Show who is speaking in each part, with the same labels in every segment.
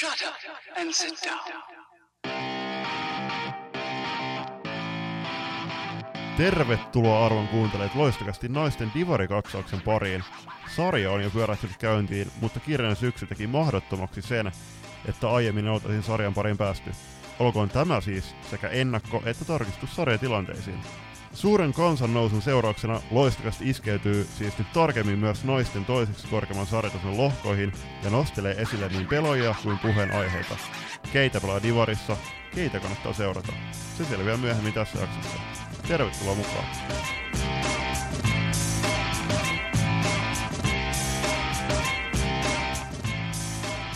Speaker 1: Shut up and sit down.
Speaker 2: Tervetuloa arvon kuuntelijat loistakasti naisten divarikaksauksen pariin. Sarja on jo pyörähtynyt käyntiin, mutta kirjan syksy teki mahdottomaksi sen, että aiemmin oltaisiin sarjan parin päästy. Olkoon tämä siis sekä ennakko- että tarkistus sarjatilanteisiin. Suuren kansannousun seurauksena loistakasti iskeytyy siis nyt tarkemmin myös naisten toiseksi korkeamman sarjatason lohkoihin ja nostelee esille niin peloja kuin puheenaiheita. Keitä pelaa Divarissa, keitä kannattaa seurata. Se selviää myöhemmin tässä jaksossa. Tervetuloa mukaan!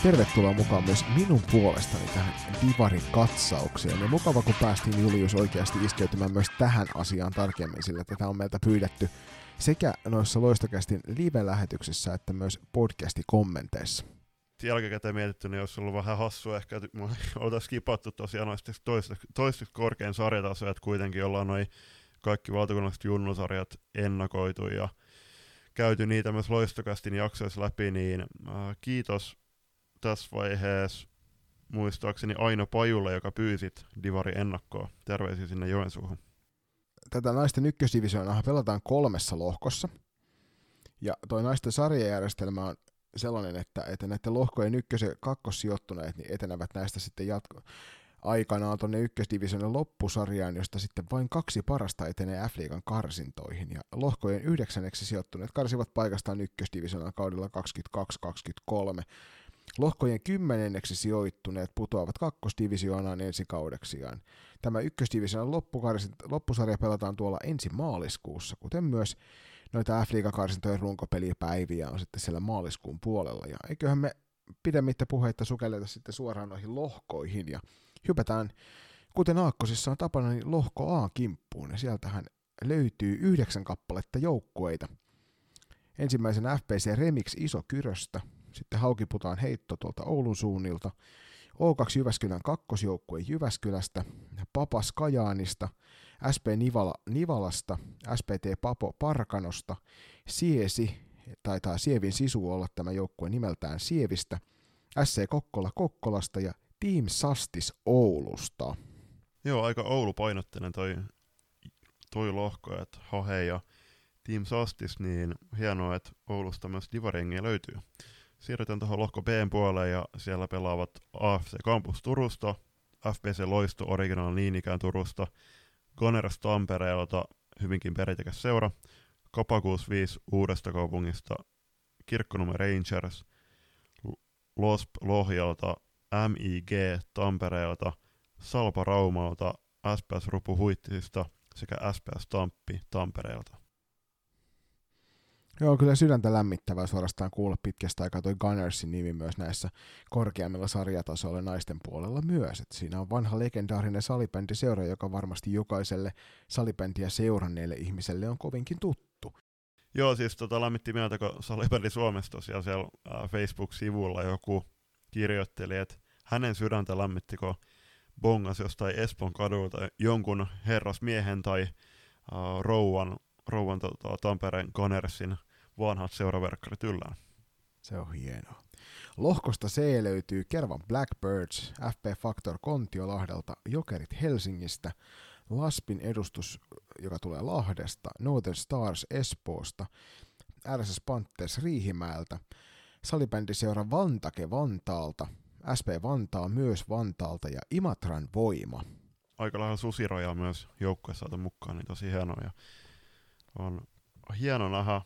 Speaker 3: Tervetuloa mukaan myös minun puolestani tähän Divarin katsaukseen. Ja mukava, kun päästiin Julius oikeasti iskeytymään myös tähän asiaan tarkemmin, sillä tätä on meiltä pyydetty sekä noissa loistokästin live-lähetyksissä että myös podcasti-kommenteissa.
Speaker 2: Jälkikäteen mietitty, niin olisi ollut vähän hassua ehkä, että oltaisiin skipattu tosiaan noista toistaiseksi korkein sarjataso, että kuitenkin ollaan noin kaikki valtakunnalliset junnusarjat ennakoitu ja käyty niitä myös loistokastin jaksoissa läpi, niin äh, kiitos tässä vaiheessa muistaakseni Aino Pajulle, joka pyysit Divari ennakkoa. Terveisiä sinne Joensuuhun.
Speaker 3: Tätä naisten ykkösdivisioonaa pelataan kolmessa lohkossa. Ja toi naisten sarjajärjestelmä on sellainen, että, että näiden lohkojen ykkös- ja kakkossijoittuneet niin etenevät näistä sitten jatko aikanaan tuonne ykkösdivisionen loppusarjaan, josta sitten vain kaksi parasta etenee F-liigan karsintoihin. Ja lohkojen yhdeksänneksi sijoittuneet karsivat paikastaan ykkösdivisionan kaudella 22-23. Lohkojen kymmenenneksi sijoittuneet putoavat kakkosdivisioonaan ensi kaudeksiaan. Tämä ykkösdivisioonan loppusarja pelataan tuolla ensi maaliskuussa, kuten myös noita f karsintojen runkopelipäiviä on sitten siellä maaliskuun puolella. Ja eiköhän me pidemmittä puheitta sukelleta sitten suoraan noihin lohkoihin ja hypätään, kuten Aakkosissa on tapana, niin lohko A kimppuun ja sieltähän löytyy yhdeksän kappaletta joukkueita. Ensimmäisen FPC Remix Iso Kyröstä, sitten Haukiputaan heitto tuolta Oulun suunnilta, O2 Jyväskylän kakkosjoukkue Jyväskylästä, Papas Kajaanista, SP Nivala, Nivalasta, SPT Papo Parkanosta, Siesi, taitaa Sievin sisu olla tämä joukkue nimeltään Sievistä, SC Kokkola Kokkolasta ja Team Sastis Oulusta.
Speaker 2: Joo, aika Oulu-painotteinen toi, toi lohko, että Hahe ja Team Sastis, niin hienoa, että Oulusta myös divarengiä löytyy. Siirrytään tuohon lohko B puoleen ja siellä pelaavat AFC Campus Turusta, FPC Loisto Original niin ikään Turusta, Gunners Tampereelta, hyvinkin perintekäs seura, Kapa 65 Uudesta kaupungista, Kirkkonummen Rangers, Losp Lohjalta, MIG Tampereelta, Salpa Raumalta, SPS Rupu Huittisista sekä SPS Tamppi Tampereelta.
Speaker 3: Joo, kyllä sydäntä lämmittävää suorastaan kuulla pitkästä aikaa toi Gunnersin nimi myös näissä korkeammilla sarjatasoilla naisten puolella myös. Et siinä on vanha legendaarinen salibändiseura, joka varmasti jokaiselle salibändiä seuranneelle ihmiselle on kovinkin tuttu.
Speaker 2: Joo, siis tota lämmitti mieltä, kun salibändi Suomessa tosiaan siellä äh, Facebook-sivulla joku kirjoitteli, että hänen sydäntä lämmitti, kun bongas jostain Espoon kadulta jonkun herrasmiehen tai uh, rouvan, rouvan tota, Tampereen Connersin vanhat seuraverkkarit yllään.
Speaker 3: Se on hienoa. Lohkosta C löytyy Kervan Blackbirds, FP Factor Kontiolahdelta, Jokerit Helsingistä, Laspin edustus, joka tulee Lahdesta, Northern Stars Espoosta, RSS Panthers Riihimäeltä, salibändiseura Vantake Vantaalta, SP Vantaa myös Vantaalta ja Imatran Voima.
Speaker 2: Aika lailla susiroja myös joukkueessa saatu mukaan, niin tosi hienoa. Ja on hieno nähdä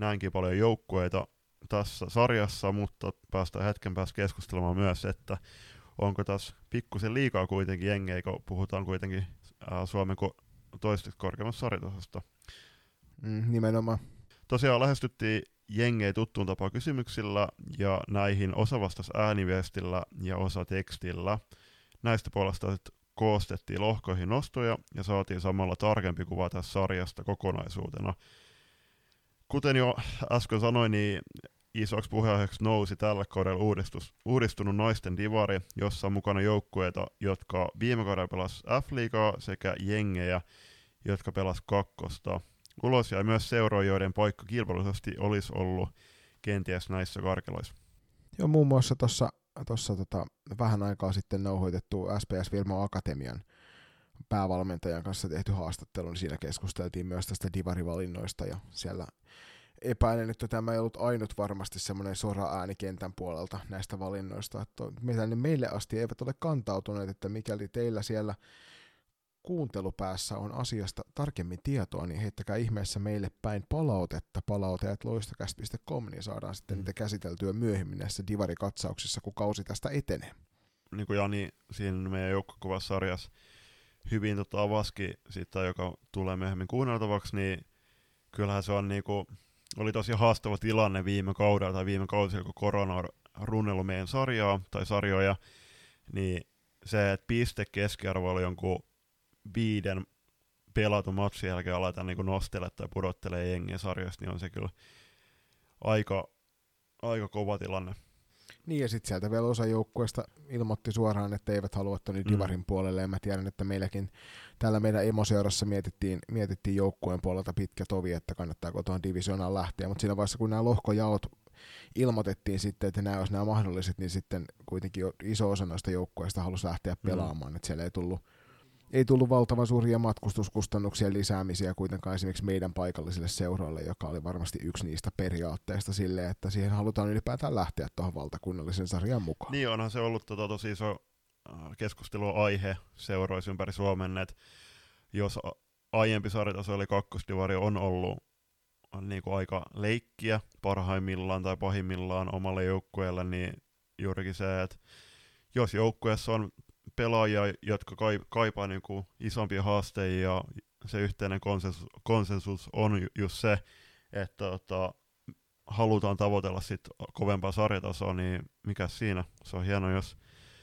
Speaker 2: näinkin paljon joukkueita tässä sarjassa, mutta päästään hetken päästä keskustelemaan myös, että onko tässä pikkusen liikaa kuitenkin jengejä, kun puhutaan kuitenkin Suomen toiseksi korkeammasta sarjatasosta.
Speaker 3: Mm, nimenomaan.
Speaker 2: Tosiaan lähestyttiin jengejä tuttuun tapaan kysymyksillä ja näihin osa vastasi ääniviestillä ja osa tekstillä. Näistä puolesta koostettiin lohkoihin nostoja ja saatiin samalla tarkempi kuva tässä sarjasta kokonaisuutena. Kuten jo äsken sanoin, niin isoksi puheenjohtajaksi nousi tällä kaudella uudistus, uudistunut naisten divari, jossa on mukana joukkueita, jotka viime kaudella pelas F-liigaa sekä jengejä, jotka pelas kakkosta. Ulos jäi myös seuroja, joiden paikka kilpailullisesti olisi ollut kenties näissä karkeloissa.
Speaker 3: Joo, muun muassa tuossa tota, vähän aikaa sitten nauhoitettu SPS Virmo Akatemian päävalmentajan kanssa tehty haastattelu, niin siinä keskusteltiin myös tästä divarivalinnoista ja siellä epäilen, että tämä ei ollut ainut varmasti semmoinen sora äänikentän puolelta näistä valinnoista, että mitä ne meille asti eivät ole kantautuneet, että mikäli teillä siellä kuuntelupäässä on asiasta tarkemmin tietoa, niin heittäkää ihmeessä meille päin palautetta palauteet loistakäst.com, niin saadaan sitten mm. niitä käsiteltyä myöhemmin näissä divarikatsauksissa, kun kausi tästä etenee.
Speaker 2: Niin kuin Jani siinä meidän joukkokuvasarjassa hyvin tota avaski sitä, joka tulee myöhemmin kuunneltavaksi, niin kyllähän se on niinku, oli tosi haastava tilanne viime kaudella tai viime kaudella, kun korona on runnellut meidän sarjaa tai sarjoja, niin se, että piste keskiarvo oli jonkun viiden pelatun matsin jälkeen aletaan niin nostella tai pudottelee jengiä sarjasta, niin on se kyllä aika, aika kova tilanne.
Speaker 3: Niin ja sitten sieltä vielä osa joukkueesta ilmoitti suoraan, että eivät halua Toni mm. Divarin puolelle ja mä tiedän, että meilläkin täällä meidän emoseurassa mietittiin, mietittiin joukkueen puolelta pitkä tovi, että kannattaako tuohon divisioonaan lähteä, mutta siinä vaiheessa kun nämä lohkojaot ilmoitettiin sitten, että nämä olisi nämä mahdolliset, niin sitten kuitenkin iso osa noista joukkueista halusi lähteä mm. pelaamaan, mm. että siellä ei tullut ei tullut valtavan suuria matkustuskustannuksien lisäämisiä kuitenkaan esimerkiksi meidän paikallisille seuroille, joka oli varmasti yksi niistä periaatteista sille, että siihen halutaan ylipäätään lähteä tuohon valtakunnallisen sarjan mukaan.
Speaker 2: Niin onhan se ollut tota, tosi iso äh, keskusteluaihe seuroissa ympäri Suomen, että jos aiempi sarjataso oli kakkosdivari on ollut niin kuin aika leikkiä parhaimmillaan tai pahimmillaan omalle joukkueelle, niin juurikin se, että jos joukkueessa on pelaajia, jotka kaipaa niin kuin isompia haasteita ja se yhteinen konsensus, konsensus on just se, että tota, halutaan tavoitella sit kovempaa sarjatasoa, niin mikä siinä? Se on hieno, jos,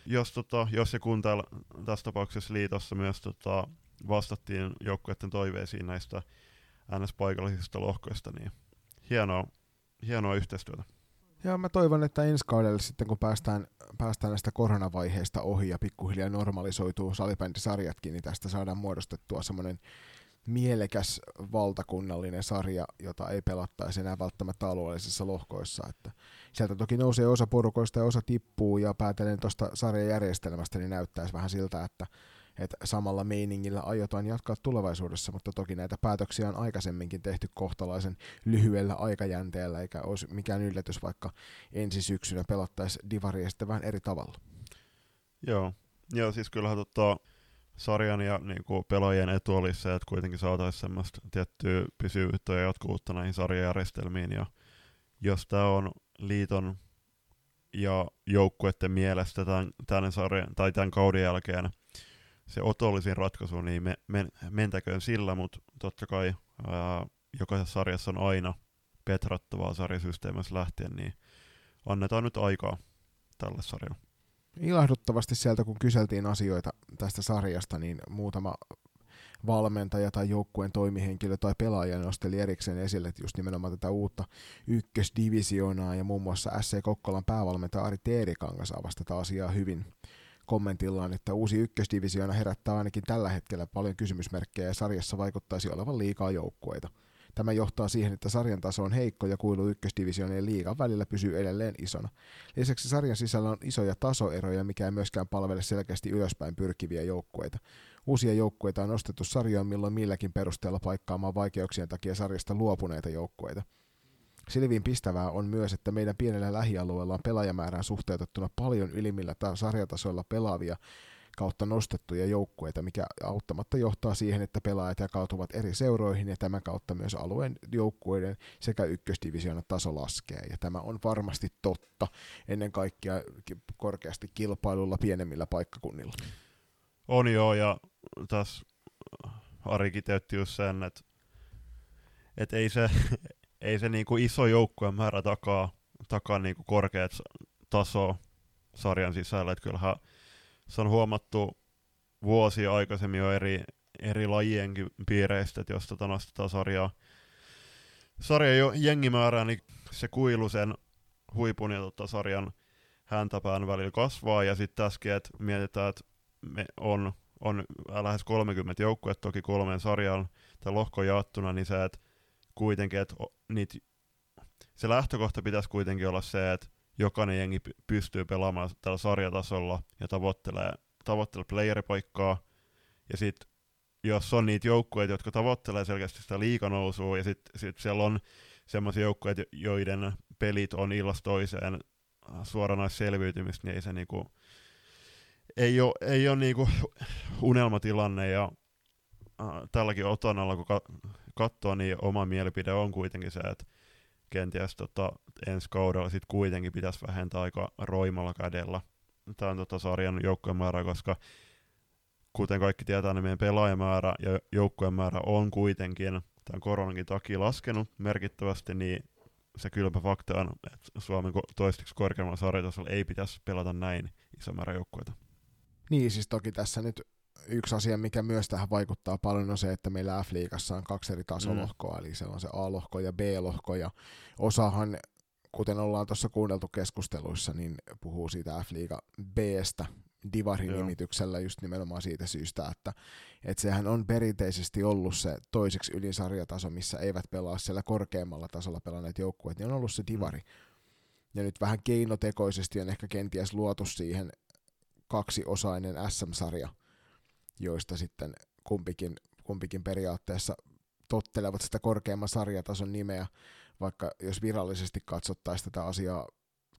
Speaker 2: jos, tota, jos ja kun täällä, tässä tapauksessa liitossa myös tota, vastattiin joukkueiden toiveisiin näistä NS-paikallisista lohkoista, niin hienoa, hienoa yhteistyötä.
Speaker 3: Ja mä toivon, että ensi kaudella sitten kun päästään, päästään näistä koronavaiheista ohi ja pikkuhiljaa normalisoituu salibändisarjatkin, niin tästä saadaan muodostettua semmoinen mielekäs valtakunnallinen sarja, jota ei pelattaisi enää välttämättä alueellisissa lohkoissa. Että sieltä toki nousee osa porukoista ja osa tippuu, ja päätellen tuosta sarjajärjestelmästä, niin näyttäisi vähän siltä, että että samalla meiningillä aiotaan jatkaa tulevaisuudessa, mutta toki näitä päätöksiä on aikaisemminkin tehty kohtalaisen lyhyellä aikajänteellä, eikä olisi mikään yllätys, vaikka ensi syksynä pelattaisiin divaria sitten vähän eri tavalla.
Speaker 2: Joo, Joo siis kyllähän tota, sarjan ja niin kuin pelaajien etu olisi se, että kuitenkin saataisiin semmoista tiettyä pysyvyyttä ja jatkuvuutta näihin sarjajärjestelmiin, ja jos tämä on liiton ja joukkueiden mielestä tämän, tämän, sarjan, tai tämän kauden jälkeen se otollisin ratkaisu, niin me, men, mentäköön sillä, mutta totta kai ää, jokaisessa sarjassa on aina petrattavaa sarjasysteemissä lähtien, niin annetaan nyt aikaa tälle sarjalle.
Speaker 3: Ilahduttavasti sieltä, kun kyseltiin asioita tästä sarjasta, niin muutama valmentaja tai joukkueen toimihenkilö tai pelaaja nosteli erikseen esille että just nimenomaan tätä uutta ykkösdivisioonaa ja muun muassa SC Kokkolan päävalmentaja Ari Teerikangas avasi tätä asiaa hyvin kommentillaan, että uusi ykkösdivisioona herättää ainakin tällä hetkellä paljon kysymysmerkkejä ja sarjassa vaikuttaisi olevan liikaa joukkueita. Tämä johtaa siihen, että sarjan taso on heikko ja kuilu ykkösdivisioonien liigan välillä pysyy edelleen isona. Lisäksi sarjan sisällä on isoja tasoeroja, mikä ei myöskään palvele selkeästi ylöspäin pyrkiviä joukkueita. Uusia joukkueita on nostettu sarjoon milloin milläkin perusteella paikkaamaan vaikeuksien takia sarjasta luopuneita joukkueita. Silviin pistävää on myös, että meidän pienellä lähialueella on pelaajamäärään suhteutettuna paljon ylimmillä ta- sarjatasoilla pelaavia kautta nostettuja joukkueita, mikä auttamatta johtaa siihen, että pelaajat jakautuvat eri seuroihin ja tämän kautta myös alueen joukkueiden sekä ykkösdivisionan taso laskee. Ja tämä on varmasti totta ennen kaikkea korkeasti kilpailulla pienemmillä paikkakunnilla.
Speaker 2: On joo, ja tässä Ari kiteytti just sen, että, että ei se, ei se niinku iso joukkueen määrä takaa, takaa niinku korkeat taso sarjan sisällä. Et kyllähän se on huomattu vuosia aikaisemmin jo eri, eri lajienkin piireistä, että jos tota nostetaan sarjaa, sarjan jo jengimäärää, niin se kuilu sen huipun ja tota sarjan häntäpään välillä kasvaa, ja sitten tässäkin, että mietitään, että me on, on lähes 30 joukkuetta toki kolmen sarjan tai lohkon jaettuna, niin se, että kuitenkin, että niitä, se lähtökohta pitäisi kuitenkin olla se, että jokainen jengi pystyy pelaamaan tällä sarjatasolla ja tavoittelee, tavoittelee playeripaikkaa. Ja sitten jos on niitä joukkueita, jotka tavoittelee selkeästi sitä liikanousua, ja sitten sit siellä on semmoisia joukkueita, joiden pelit on illasta toiseen suoranaisselviytymistä, niin ei se niinku, ei ole, ei ole niinku unelmatilanne, ja äh, tälläkin otanalla, kun ka- katsoo, niin oma mielipide on kuitenkin se, että kenties tota, ensi kaudella sit kuitenkin pitäisi vähentää aika roimalla kädellä tämän tota, sarjan joukkojen määrää, koska kuten kaikki tietää, niin meidän pelaajamäärä ja joukkojen määrä on kuitenkin tämän koronankin takia laskenut merkittävästi, niin se kylpä fakta on, että Suomen toistiksi korkeammalla sarjatasolla ei pitäisi pelata näin iso määrä joukkueita.
Speaker 3: Niin, siis toki tässä nyt yksi asia, mikä myös tähän vaikuttaa paljon, on se, että meillä F-liigassa on kaksi eri tasolohkoa, mm. eli se on se A-lohko ja B-lohko, ja osahan, kuten ollaan tuossa kuunneltu keskusteluissa, niin puhuu siitä F-liiga B-stä Divari-nimityksellä just nimenomaan siitä syystä, että, että sehän on perinteisesti ollut se toiseksi ylin sarjataso, missä eivät pelaa siellä korkeammalla tasolla pelanneet joukkueet, niin on ollut se Divari. Mm. Ja nyt vähän keinotekoisesti on ehkä kenties luotu siihen kaksiosainen SM-sarja, joista sitten kumpikin, kumpikin periaatteessa tottelevat sitä korkeamman sarjatason nimeä, vaikka jos virallisesti katsottaisiin tätä asiaa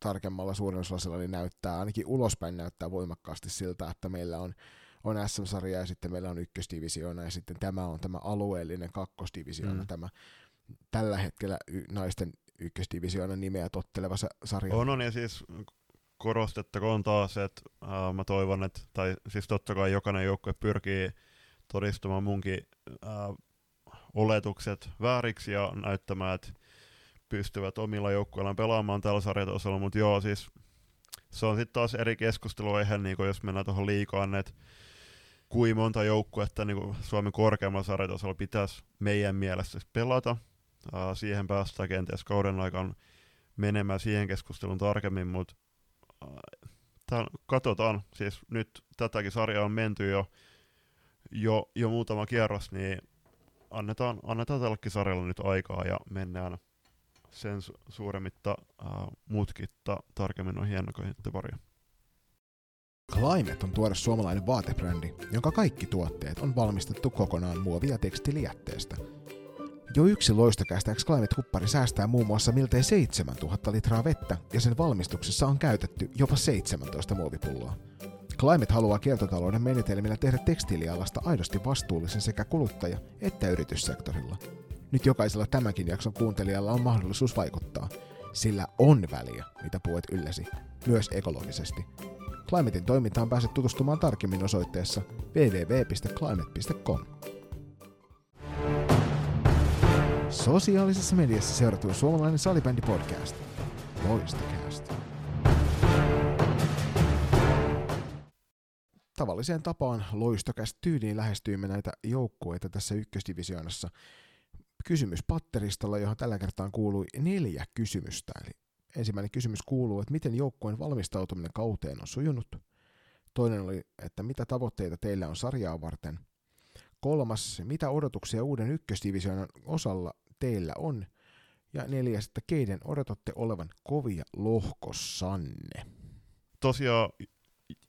Speaker 3: tarkemmalla suurennuslasilla, niin näyttää, ainakin ulospäin näyttää voimakkaasti siltä, että meillä on, on SM-sarja ja sitten meillä on ykkösdivisioona ja sitten tämä on tämä alueellinen kakkosdivisioona, mm. tämä tällä hetkellä y- naisten ykkösdivisioonan nimeä totteleva sarja.
Speaker 2: On, on ja siis korostettakoon taas, että äh, mä toivon, että, tai siis totta kai jokainen joukkue pyrkii todistamaan munkin äh, oletukset vääriksi ja näyttämään, että pystyvät omilla joukkueillaan pelaamaan tällä sarjatasolla, mutta joo, siis se on sitten taas eri keskusteluaihe, niin jos mennään tuohon liikaan, että kuinka monta joukkuetta niin Suomen korkeammalla sarjatasolla pitäisi meidän mielestä pelata. Uh, siihen päästään kenties kauden aikana menemään siihen keskustelun tarkemmin, mutta uh, katsotaan. Siis nyt tätäkin sarjaa on menty jo, jo, jo muutama kierros, niin annetaan, annetaan tällekin sarjalle nyt aikaa ja mennään sen su- suuremmitta uh, mutkitta tarkemmin on hieno varia.
Speaker 3: Climate on tuore suomalainen vaatebrändi, jonka kaikki tuotteet on valmistettu kokonaan muovia tekstilijätteestä. Jo yksi loistokästä Climate-huppari säästää muun muassa miltei 7000 litraa vettä ja sen valmistuksessa on käytetty jopa 17 muovipulloa. Climate haluaa kiertotalouden menetelmillä tehdä tekstiilialasta aidosti vastuullisen sekä kuluttaja- että yrityssektorilla – nyt jokaisella tämänkin jakson kuuntelijalla on mahdollisuus vaikuttaa. Sillä on väliä, mitä puet ylläsi, myös ekologisesti. Climatein toimintaan pääset tutustumaan tarkemmin osoitteessa www.climate.com. Sosiaalisessa mediassa seurattu suomalainen salibändi podcast. Loistocast. Tavalliseen tapaan loistokäst tyyliin lähestyimme näitä joukkueita tässä ykkösdivisioonassa kysymys patteristalla, johon tällä kertaa kuului neljä kysymystä. Eli ensimmäinen kysymys kuuluu, että miten joukkueen valmistautuminen kauteen on sujunut. Toinen oli, että mitä tavoitteita teillä on sarjaa varten. Kolmas, mitä odotuksia uuden ykkösdivisioonan osalla teillä on. Ja neljäs, että keiden odotatte olevan kovia lohkossanne.
Speaker 2: Tosiaan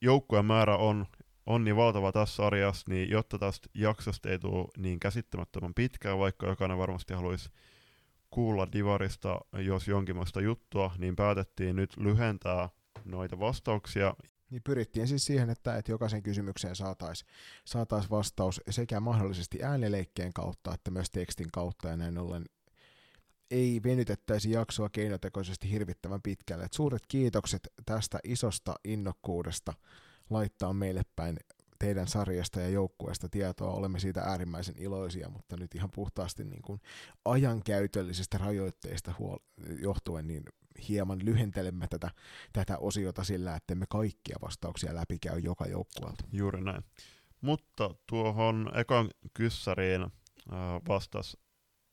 Speaker 2: joukkueen määrä on on niin valtava tässä sarjassa, niin jotta tästä jaksosta ei tule niin käsittämättömän pitkää, vaikka jokainen varmasti haluaisi kuulla Divarista, jos jonkinlaista juttua, niin päätettiin nyt lyhentää noita vastauksia.
Speaker 3: Niin pyrittiin siis siihen, että, että jokaisen kysymykseen saataisiin saatais vastaus sekä mahdollisesti äänileikkeen kautta että myös tekstin kautta, ja näin ollen ei venytettäisi jaksoa keinotekoisesti hirvittävän pitkälle. Et suuret kiitokset tästä isosta innokkuudesta laittaa meille päin teidän sarjasta ja joukkueesta tietoa. Olemme siitä äärimmäisen iloisia, mutta nyt ihan puhtaasti niin kuin ajankäytöllisistä rajoitteista huol- johtuen niin hieman lyhentelemme tätä, tätä osiota sillä, että me kaikkia vastauksia läpikäy joka joukkueelta.
Speaker 2: Juuri näin. Mutta tuohon ekan kyssäriin äh, vastasi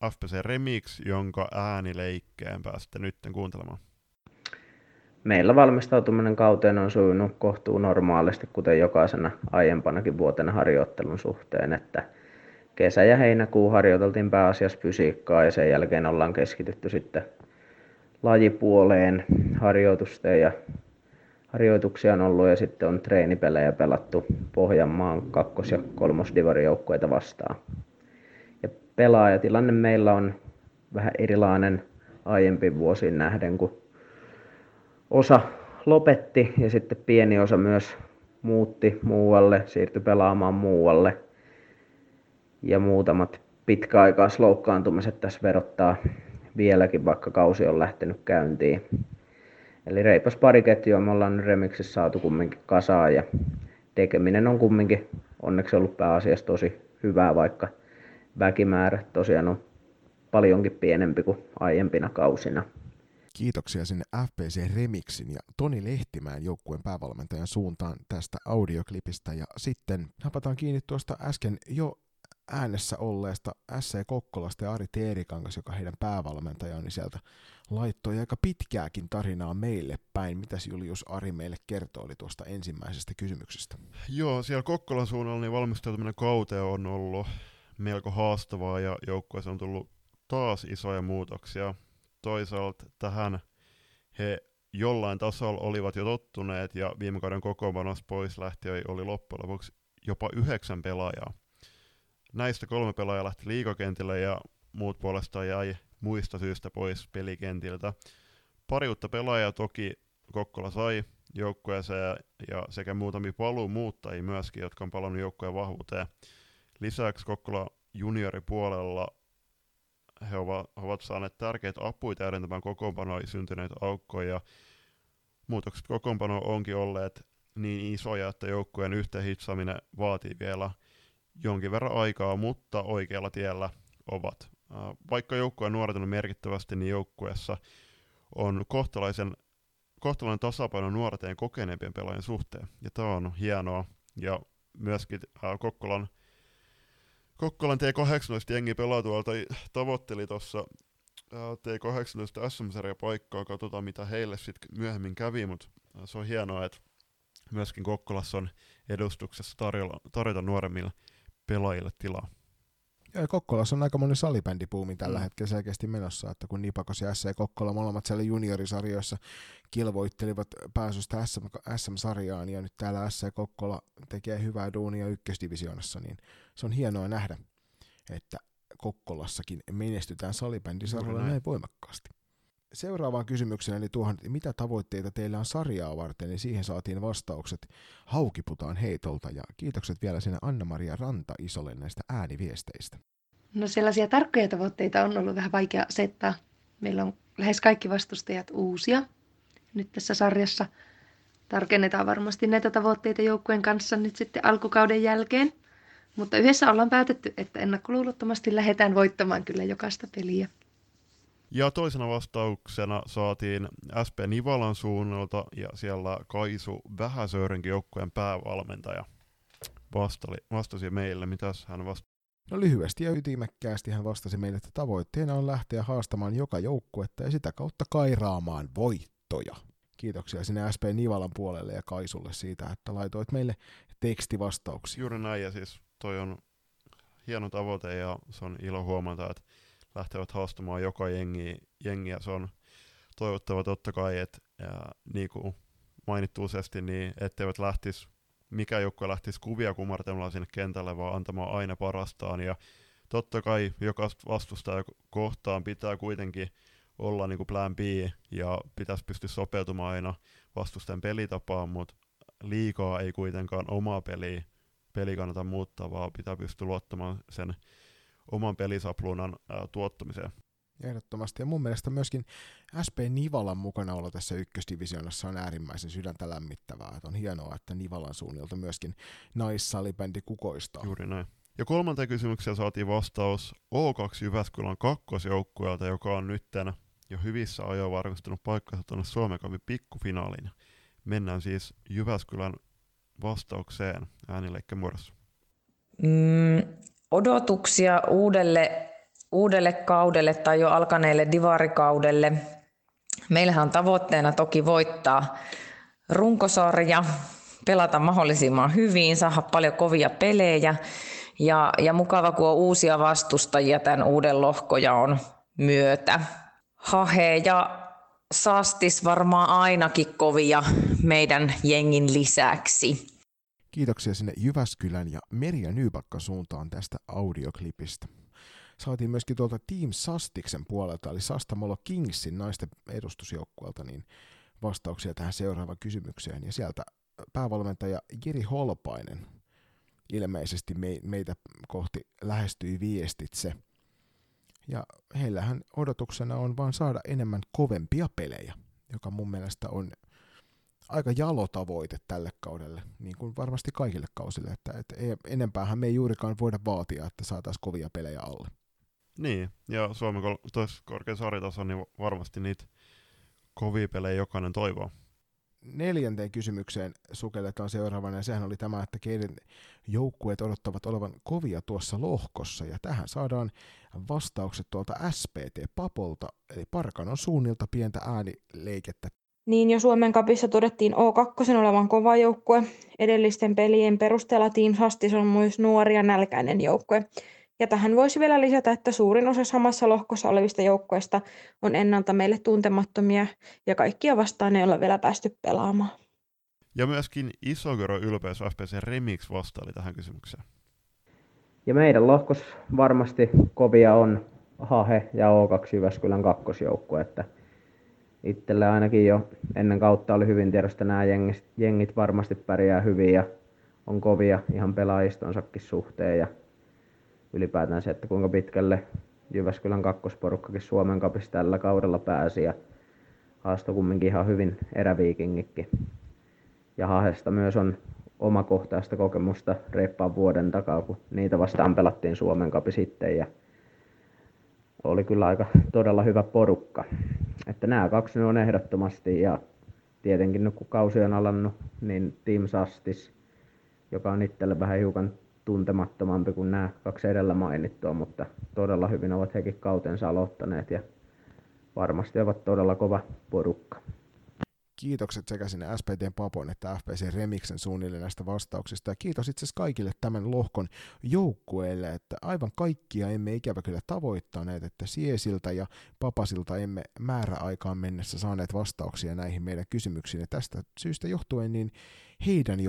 Speaker 2: FPC Remix, jonka äänileikkeen päästä nyt kuuntelemaan
Speaker 4: meillä valmistautuminen kauteen on sujunut kohtuu normaalisti, kuten jokaisena aiempanakin vuotena harjoittelun suhteen, että kesä ja heinäkuu harjoiteltiin pääasiassa fysiikkaa ja sen jälkeen ollaan keskitytty sitten lajipuoleen harjoitusten ja harjoituksia on ollut ja sitten on treenipelejä pelattu Pohjanmaan kakkos- ja kolmosdivarijoukkueita vastaan. Ja pelaajatilanne meillä on vähän erilainen aiempiin vuosiin nähden, kun osa lopetti ja sitten pieni osa myös muutti muualle, siirtyi pelaamaan muualle. Ja muutamat pitkäaikaisloukkaantumiset tässä verottaa vieläkin, vaikka kausi on lähtenyt käyntiin. Eli reipas pari ketjua me ollaan Remixissä saatu kumminkin kasaan ja tekeminen on kumminkin onneksi ollut pääasiassa tosi hyvää, vaikka väkimäärä tosiaan on paljonkin pienempi kuin aiempina kausina.
Speaker 3: Kiitoksia sinne FPC Remixin ja Toni Lehtimään joukkueen päävalmentajan suuntaan tästä audioklipistä ja sitten napataan kiinni tuosta äsken jo äänessä olleesta SC Kokkolasta ja Ari Teerikangas, joka heidän päävalmentaja on, niin sieltä laittoi aika pitkääkin tarinaa meille päin. Mitäs Julius Ari meille kertoi tuosta ensimmäisestä kysymyksestä?
Speaker 2: Joo, siellä Kokkolan suunnalla niin valmistautuminen kauteen on ollut melko haastavaa ja joukkueessa on tullut taas isoja muutoksia. Toisaalta tähän he jollain tasolla olivat jo tottuneet ja viime kauden kokoonpanossa pois lähti oli loppujen lopuksi jopa yhdeksän pelaajaa. Näistä kolme pelaajaa lähti liikakentille ja muut puolestaan jäi muista syistä pois pelikentiltä. Pari uutta pelaajaa toki Kokkola sai joukkueeseen ja sekä muutamia paluu muuttajia myöskin, jotka on palannut joukkueen vahvuuteen. Lisäksi Kokkola junioripuolella he ovat, saaneet tärkeitä apuja täydentämään kokoonpanoa syntyneitä aukkoja. Ja muutokset kokoonpano onkin olleet niin isoja, että joukkueen yhteen hitsaaminen vaatii vielä jonkin verran aikaa, mutta oikealla tiellä ovat. Vaikka joukkue on nuorentunut merkittävästi, niin joukkueessa on kohtalaisen, kohtalainen tasapaino nuorten kokeneempien pelaajien suhteen. Ja tämä on hienoa. Ja myöskin äh, Kokkolan Kokkolan T18 jengi pelaa tuolta tavoitteli tuossa T18 SM-sarja paikkaa, katsotaan mitä heille sitten myöhemmin kävi, mutta se on hienoa, että myöskin Kokkolassa on edustuksessa tarjolla, tarjota nuoremmille pelaajille tilaa.
Speaker 3: Ja Kokkolassa on aika moni salibändipuumi tällä mm. hetkellä selkeästi menossa, että kun Nipakos ja SC Kokkola molemmat siellä juniorisarjoissa kilvoittelivat pääsystä SM, SM-sarjaan ja nyt täällä SC Kokkola tekee hyvää duunia ykkösdivisioonassa, niin se on hienoa nähdä, että Kokkolassakin menestytään salibändisarjalla näin voimakkaasti. Seuraavaan kysymykseen, eli tuohon, mitä tavoitteita teillä on sarjaa varten, niin siihen saatiin vastaukset Haukiputaan heitolta, ja kiitokset vielä sinne Anna-Maria Ranta isolle näistä ääniviesteistä.
Speaker 5: No sellaisia tarkkoja tavoitteita on ollut vähän vaikea asettaa. Meillä on lähes kaikki vastustajat uusia nyt tässä sarjassa. Tarkennetaan varmasti näitä tavoitteita joukkueen kanssa nyt sitten alkukauden jälkeen. Mutta yhdessä ollaan päätetty, että ennakkoluulottomasti lähdetään voittamaan kyllä jokaista peliä.
Speaker 2: Ja toisena vastauksena saatiin SP Nivalan suunnalta ja siellä Kaisu Vähäsöyrenkin joukkueen päävalmentaja vastali, vastasi meille. Mitäs hän vastasi?
Speaker 3: No lyhyesti ja ytimekkäästi hän vastasi meille, että tavoitteena on lähteä haastamaan joka joukkuetta ja sitä kautta kairaamaan voittoja. Kiitoksia sinne SP Nivalan puolelle ja Kaisulle siitä, että laitoit meille tekstivastauksia.
Speaker 2: Juuri näin ja siis toi on hieno tavoite ja se on ilo huomata, että lähtevät haastamaan joka jengi, jengiä. Se on toivottava totta kai, että niin kuin mainittu useasti, niin etteivät lähtisi, mikä joukkue lähtisi kuvia kumartelemalla sinne kentälle, vaan antamaan aina parastaan. Ja totta kai joka vastustaja kohtaan pitää kuitenkin olla niin kuin plan B ja pitäisi pystyä sopeutumaan aina vastustajan pelitapaan, mutta liikaa ei kuitenkaan omaa peliä, peli kannata muuttaa, vaan pitää pystyä luottamaan sen oman pelisapluunan ää, tuottamiseen.
Speaker 3: Ehdottomasti. Ja mun mielestä myöskin SP Nivalan mukanaolo tässä ykkösdivisioonassa on äärimmäisen sydäntä lämmittävää. Että on hienoa, että Nivalan suunnilta myöskin naissalibändi kukoistaa.
Speaker 2: Juuri näin. Ja kolmanteen kysymykseen saatiin vastaus O2 Jyväskylän kakkosjoukkueelta, joka on nytten jo hyvissä ajoin varmistanut paikkansa tuonne Suomen Cupin pikkufinaaliin. Mennään siis Jyväskylän vastaukseen äänileikkä muodossa.
Speaker 6: Mm, odotuksia uudelle, uudelle kaudelle tai jo alkaneelle divarikaudelle. Meillähän on tavoitteena toki voittaa runkosarja, pelata mahdollisimman hyvin, saada paljon kovia pelejä ja, ja mukava, kun on uusia vastustajia tämän uuden lohkojaon myötä. Hahe ja Sastis varmaan ainakin kovia meidän jengin lisäksi.
Speaker 3: Kiitoksia sinne Jyväskylän ja Merja Nybakka suuntaan tästä audioklipistä. Saatiin myöskin tuolta Team Sastiksen puolelta, eli Sastamolo Kingsin naisten edustusjoukkueelta, niin vastauksia tähän seuraavaan kysymykseen. Ja sieltä päävalmentaja Jiri Holpainen ilmeisesti meitä kohti lähestyi viestitse. Ja heillähän odotuksena on vaan saada enemmän kovempia pelejä, joka mun mielestä on aika jalo tavoite tälle kaudelle, niin kuin varmasti kaikille kausille, että, että ei, enempäähän me ei juurikaan voida vaatia, että saataisiin kovia pelejä alle.
Speaker 2: Niin, ja Suomen kol- korkean sarjataso, niin varmasti niitä kovia pelejä jokainen toivoo.
Speaker 3: Neljänteen kysymykseen sukelletaan seuraavana, ja sehän oli tämä, että keiden joukkueet odottavat olevan kovia tuossa lohkossa, ja tähän saadaan vastaukset tuolta SPT-papolta, eli Parkanon suunnilta pientä äänileikettä
Speaker 7: niin jo Suomen kapissa todettiin O2 olevan kova joukkue. Edellisten pelien perusteella Team Hastis on myös nuori ja nälkäinen joukkue. Ja tähän voisi vielä lisätä, että suurin osa samassa lohkossa olevista joukkueista on ennalta meille tuntemattomia ja kaikkia vastaan ei ole vielä päästy pelaamaan.
Speaker 2: Ja myöskin Isogoro ylpeys FPC Remix vastaili tähän kysymykseen.
Speaker 4: Ja meidän lohkos varmasti kovia on Hahe ja O2 Jyväskylän kakkosjoukkue, että itselle ainakin jo ennen kautta oli hyvin tiedosta nämä jengit, jengit varmasti pärjää hyvin ja on kovia ihan pelaajistonsakin suhteen ja ylipäätään se, että kuinka pitkälle Jyväskylän kakkosporukkakin Suomen kapissa tällä kaudella pääsi ja haastoi kumminkin ihan hyvin eräviikingikki. Ja Hahesta myös on omakohtaista kokemusta reippaan vuoden takaa, kun niitä vastaan pelattiin Suomen kapi sitten ja oli kyllä aika todella hyvä porukka. Että nämä kaksi on ehdottomasti ja tietenkin nyt kun kausi on alannut, niin Team Sastis, joka on itselle vähän hiukan tuntemattomampi kuin nämä kaksi edellä mainittua, mutta todella hyvin ovat hekin kautensa aloittaneet ja varmasti ovat todella kova porukka.
Speaker 3: Kiitokset sekä sinne SPTn Papon että FPC Remixen suunnille näistä vastauksista. Ja kiitos itse asiassa kaikille tämän lohkon joukkueille, että aivan kaikkia emme ikävä kyllä tavoittaneet, että Siesiltä ja Papasilta emme määräaikaan mennessä saaneet vastauksia näihin meidän kysymyksiin. Ja tästä syystä johtuen niin heidän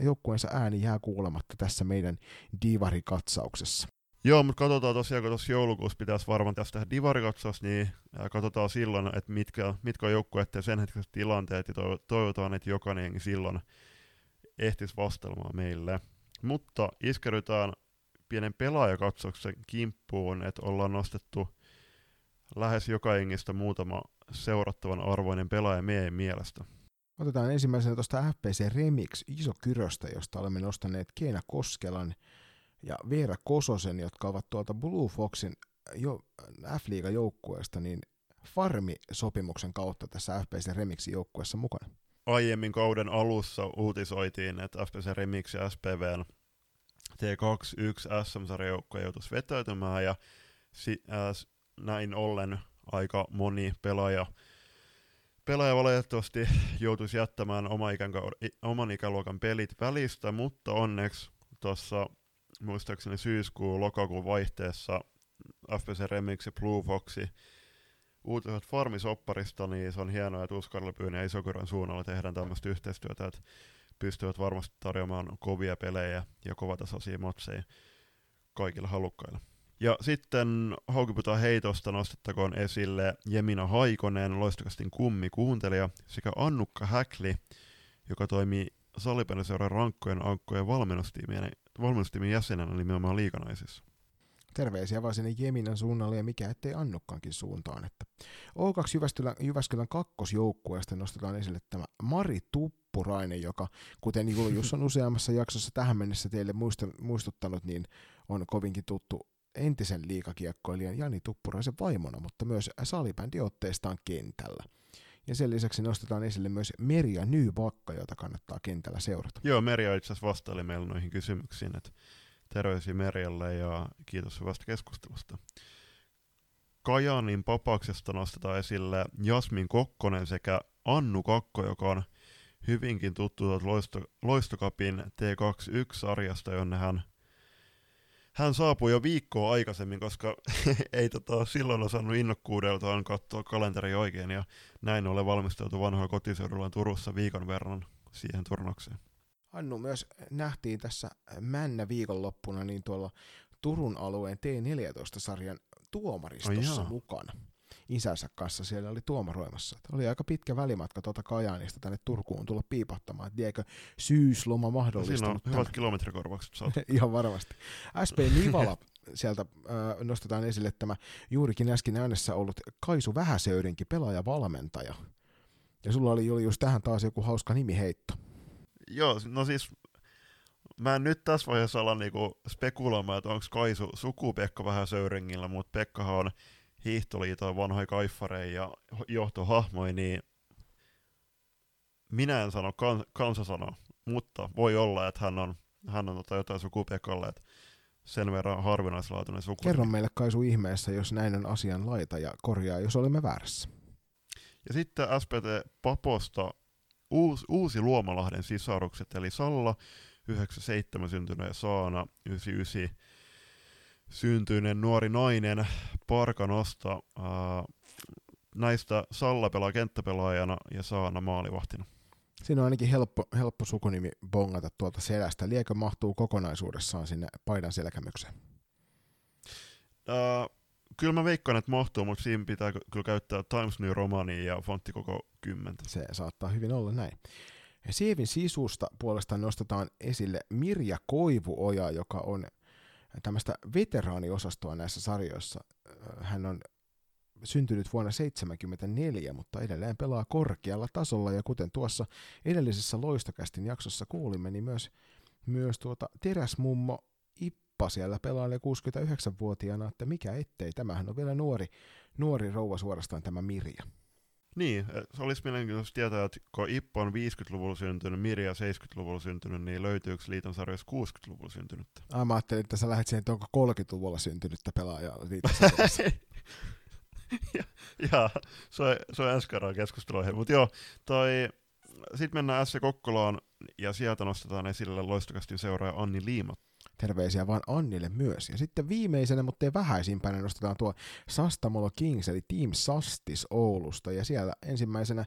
Speaker 3: joukkueensa ääni jää kuulematta tässä meidän divarikatsauksessa.
Speaker 2: Joo, mutta katsotaan tosiaan, kun tuossa joulukuussa pitäisi varmaan tästä tehdä divarikatsaus, niin katsotaan silloin, että mitkä, mitkä on joukkueet ja sen hetkiset tilanteet, ja toivotaan, että jokainen silloin ehtisi vastaamaan meille. Mutta iskerytään pienen pelaajakatsauksen kimppuun, että ollaan nostettu lähes joka jengistä muutama seurattavan arvoinen pelaaja meidän mielestä.
Speaker 3: Otetaan ensimmäisenä tuosta FPC Remix iso kyröstä, josta olemme nostaneet Keena Koskelan, ja Veera Kososen, jotka ovat tuolta Blue Foxin jo, F-liiga joukkueesta, niin Farmi-sopimuksen kautta tässä FPC Remixin joukkueessa mukana.
Speaker 2: Aiemmin kauden alussa uutisoitiin, että FPC Remix ja SPVn T21 SM-sarjajoukkue joutuisi vetäytymään ja si- äh, näin ollen aika moni pelaaja pelaaja valitettavasti joutuisi jättämään oma oman ikäluokan pelit välistä, mutta onneksi tuossa muistaakseni syyskuun lokakuun vaihteessa FPC Remix ja Blue Foxi uutiset Farmisopparista, niin se on hienoa, että Uskarlepyyn ja Isokyran suunnalla tehdään tämmöistä yhteistyötä, että pystyvät varmasti tarjoamaan kovia pelejä ja kovatasoisia matseja kaikille halukkaille. Ja sitten Haukiputaan heitosta nostettakoon esille Jemina Haikonen, loistokastin kummi kuuntelija, sekä Annukka Häkli, joka toimii salipelliseuran rankkojen ankkojen valmennustiimien valmennustiimin jäsenenä nimenomaan liikanaisissa.
Speaker 3: Terveisiä vaan sinne Jeminan suunnalle ja mikä ettei Annukkaankin suuntaan. Että O2 Jyväskylän, Jyväskylän kakkosjoukkueesta nostetaan esille tämä Mari Tuppurainen, joka kuten Julius on useammassa jaksossa tähän mennessä teille muistuttanut, niin on kovinkin tuttu entisen liikakiekkoilijan Jani Tuppuraisen vaimona, mutta myös salibändiotteestaan kentällä. Ja sen lisäksi nostetaan esille myös Merja Nybakka, jota kannattaa kentällä seurata.
Speaker 2: Joo, Merja itse asiassa vastaili meille noihin kysymyksiin, että terveisiä Merjalle ja kiitos hyvästä keskustelusta. Kajaanin papaksesta nostetaan esille Jasmin Kokkonen sekä Annu Kakko, joka on hyvinkin tuttu Loisto, Loistokapin T21-sarjasta, jonne hän hän saapui jo viikkoa aikaisemmin, koska ei tota, silloin osannut innokkuudeltaan katsoa kalenteri oikein, ja näin ollen valmisteltu vanhoilla kotiseudulla Turussa viikon verran siihen turnaukseen.
Speaker 3: Annu myös nähtiin tässä Männä viikonloppuna niin tuolla Turun alueen T14-sarjan tuomaristossa
Speaker 2: jaa.
Speaker 3: mukana isänsä kanssa siellä oli tuomaroimassa. Että oli aika pitkä välimatka tuota Kajaanista tänne Turkuun tulla piipahtamaan. että Liekö syysloma
Speaker 2: No, siinä on hyvät kilometrikorvaukset saatu.
Speaker 3: Ihan varmasti. SP Nivala sieltä äh, nostetaan esille tämä juurikin äsken äänessä ollut Kaisu Vähäsöyrinki, pelaaja-valmentaja. Ja sulla oli, oli just tähän taas joku hauska nimiheitto.
Speaker 2: Joo, no siis mä en nyt tässä vaiheessa ala niinku spekuloimaan, että onko Kaisu suku Pekka vähän Söyrengillä, mutta Pekkahan on hiihtoliiton vanhoja kaiffareja ja johtohahmoja, niin minä en sano, kan, kansa sanoo, mutta voi olla, että hän on, hän on tota jotain suku Pekalle, että sen verran harvinaislaatuinen suku.
Speaker 3: Kerro meille Kaisu ihmeessä, jos näin on asian laita ja korjaa, jos olemme väärässä.
Speaker 2: Ja sitten SPT Paposta uusi, uusi Luomalahden sisarukset, eli Salla 97 syntynyt ja Saana 99 syntyinen nuori nainen Parkanosta. Ää, näistä Salla pelaa kenttäpelaajana ja Saana maalivahtina.
Speaker 3: Siinä on ainakin helppo, helppo sukunimi bongata tuolta selästä. Liekö mahtuu kokonaisuudessaan sinne paidan selkämykseen?
Speaker 2: Ää, kyllä mä veikkaan, että mahtuu, mutta siinä pitää ky- kyllä käyttää Times New Romania ja fontti koko kymmentä.
Speaker 3: Se saattaa hyvin olla näin. Ja Sievin sisusta puolestaan nostetaan esille Mirja Koivuoja, joka on tämmöistä veteraaniosastoa näissä sarjoissa. Hän on syntynyt vuonna 1974, mutta edelleen pelaa korkealla tasolla, ja kuten tuossa edellisessä Loistokästin jaksossa kuulimme, niin myös, myös tuota teräsmummo Ippa siellä pelailee 69-vuotiaana, että mikä ettei, tämähän on vielä nuori, nuori rouva suorastaan tämä Mirja.
Speaker 2: Niin, et se olisi mielenkiintoista tietää, että kun Ippo on 50-luvulla syntynyt, Mirja 70-luvulla syntynyt, niin löytyykö liiton sarjassa 60-luvulla syntynyttä?
Speaker 3: Ah, mä ajattelin, että sä lähdet siihen, että onko 30-luvulla syntynyttä pelaajaa liitossa.
Speaker 2: ja, ja se on, se on ensi kerran keskusteluaihe. Mutta joo, toi, sitten mennään S. Kokkolaan ja sieltä nostetaan esille loistokastin seuraaja Anni Liima.
Speaker 3: Terveisiä vaan Annille myös. Ja sitten viimeisenä, mutta ei vähäisimpänä, nostetaan tuo Sastamolo Kings, eli Team Sastis Oulusta. Ja siellä ensimmäisenä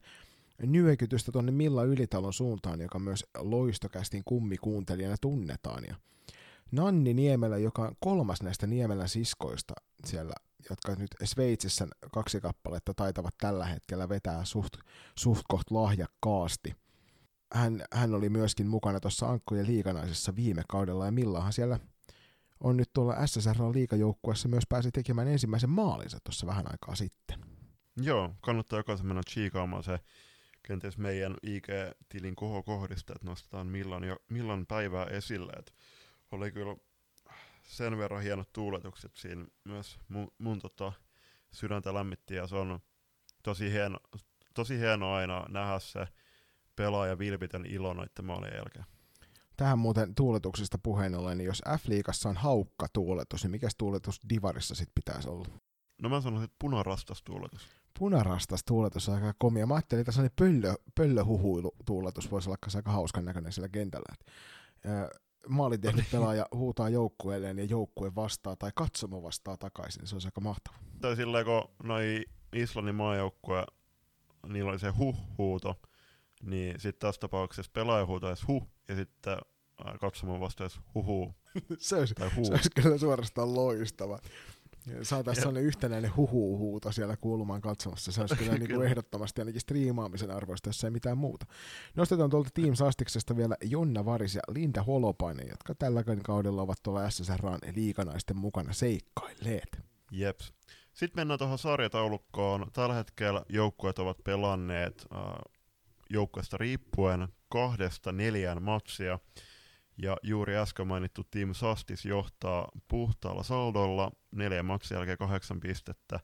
Speaker 3: nyökytystä tuonne Milla Ylitalon suuntaan, joka myös loistokästin kummikuuntelijana tunnetaan. Ja Nanni Niemelä, joka on kolmas näistä Niemelän siskoista siellä, jotka nyt Sveitsissä kaksi kappaletta taitavat tällä hetkellä vetää suht, suht koht lahjakkaasti. Hän, hän oli myöskin mukana tuossa Ankkojen liikanaisessa viime kaudella, ja Millahan siellä on nyt tuolla SSR-liikajoukkuessa myös pääsi tekemään ensimmäisen maalinsa tuossa vähän aikaa sitten.
Speaker 2: Joo, kannattaa jokaisen mennä chiikaamaan se kenties meidän IG-tilin kohokohdista, että nostetaan milloin, jo, milloin päivää esille. Et oli kyllä sen verran hienot tuuletukset siinä myös mun, mun tota, sydäntä lämmitti ja se on tosi hieno, tosi hieno aina nähdä se pelaaja vilpitön ilo noiden maalien jälkeen.
Speaker 3: Tähän muuten tuuletuksista puheen ollen, niin jos F-liigassa on haukka tuuletus, niin mikäs tuuletus Divarissa sitten pitäisi olla?
Speaker 2: No mä sanoisin, että punarastas tuuletus.
Speaker 3: Punarastas tuuletus on aika komia. Mä ajattelin, että sellainen pöllö, pöllöhuhuilu tuuletus voisi olla aika hauskan näköinen siellä kentällä. Et, ö, maali tehnyt pelaaja huutaa joukkueelleen ja joukkue vastaa tai katsomo vastaa takaisin, niin se olisi aika mahtava.
Speaker 2: Tai silleen, kun noi Islannin maajoukkue, niillä oli se huh-huuto, niin sitten tässä tapauksessa pelaaja huutaisi huh, ja sitten ää, katsomaan vastaisi huhu
Speaker 3: se, olisi,
Speaker 2: tai
Speaker 3: se
Speaker 2: huu.
Speaker 3: olisi kyllä suorastaan loistava. Saataisiin sellainen yhtenäinen huhu-huuto siellä kuulumaan katsomassa. Se olisi kyllä, niin kuin
Speaker 2: Kyllä.
Speaker 3: ehdottomasti ainakin striimaamisen arvoista, jos ei mitään muuta. Nostetaan tuolta Team Sastiksesta vielä Jonna Varis ja Linda Holopainen, jotka tällä kaudella ovat tuolla SSRaan liikanaisten mukana seikkailleet.
Speaker 2: Jeps. Sitten mennään tuohon sarjataulukkoon. Tällä hetkellä joukkueet ovat pelanneet äh, joukkueesta riippuen kahdesta neljään matsia. Ja juuri äsken mainittu Team Sastis johtaa puhtaalla saldolla neljän matsin jälkeen kahdeksan pistettä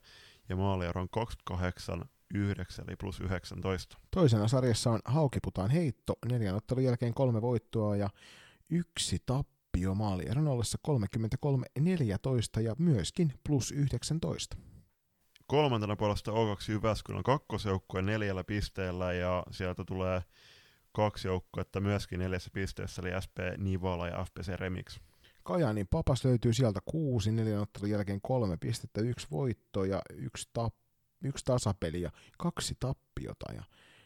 Speaker 2: ja maaliero on 28, 9 eli plus 19.
Speaker 3: Toisena sarjassa on Haukiputaan heitto, neljän ottelun jälkeen kolme voittoa ja yksi tappio maalieron ollessa 33-14 ja myöskin plus 19.
Speaker 2: Kolmantena puolesta O2 Jyväskylän kakkosjoukkue neljällä pisteellä ja sieltä tulee kaksi joukkuetta myöskin neljässä pisteessä eli SP Nivala ja FPC Remix.
Speaker 3: Kajaanin papas löytyy sieltä kuusi, neljän ottelun jälkeen kolme pistettä, yksi voitto ja yksi, tap, yksi tasapeli ja kaksi tappiota. Ja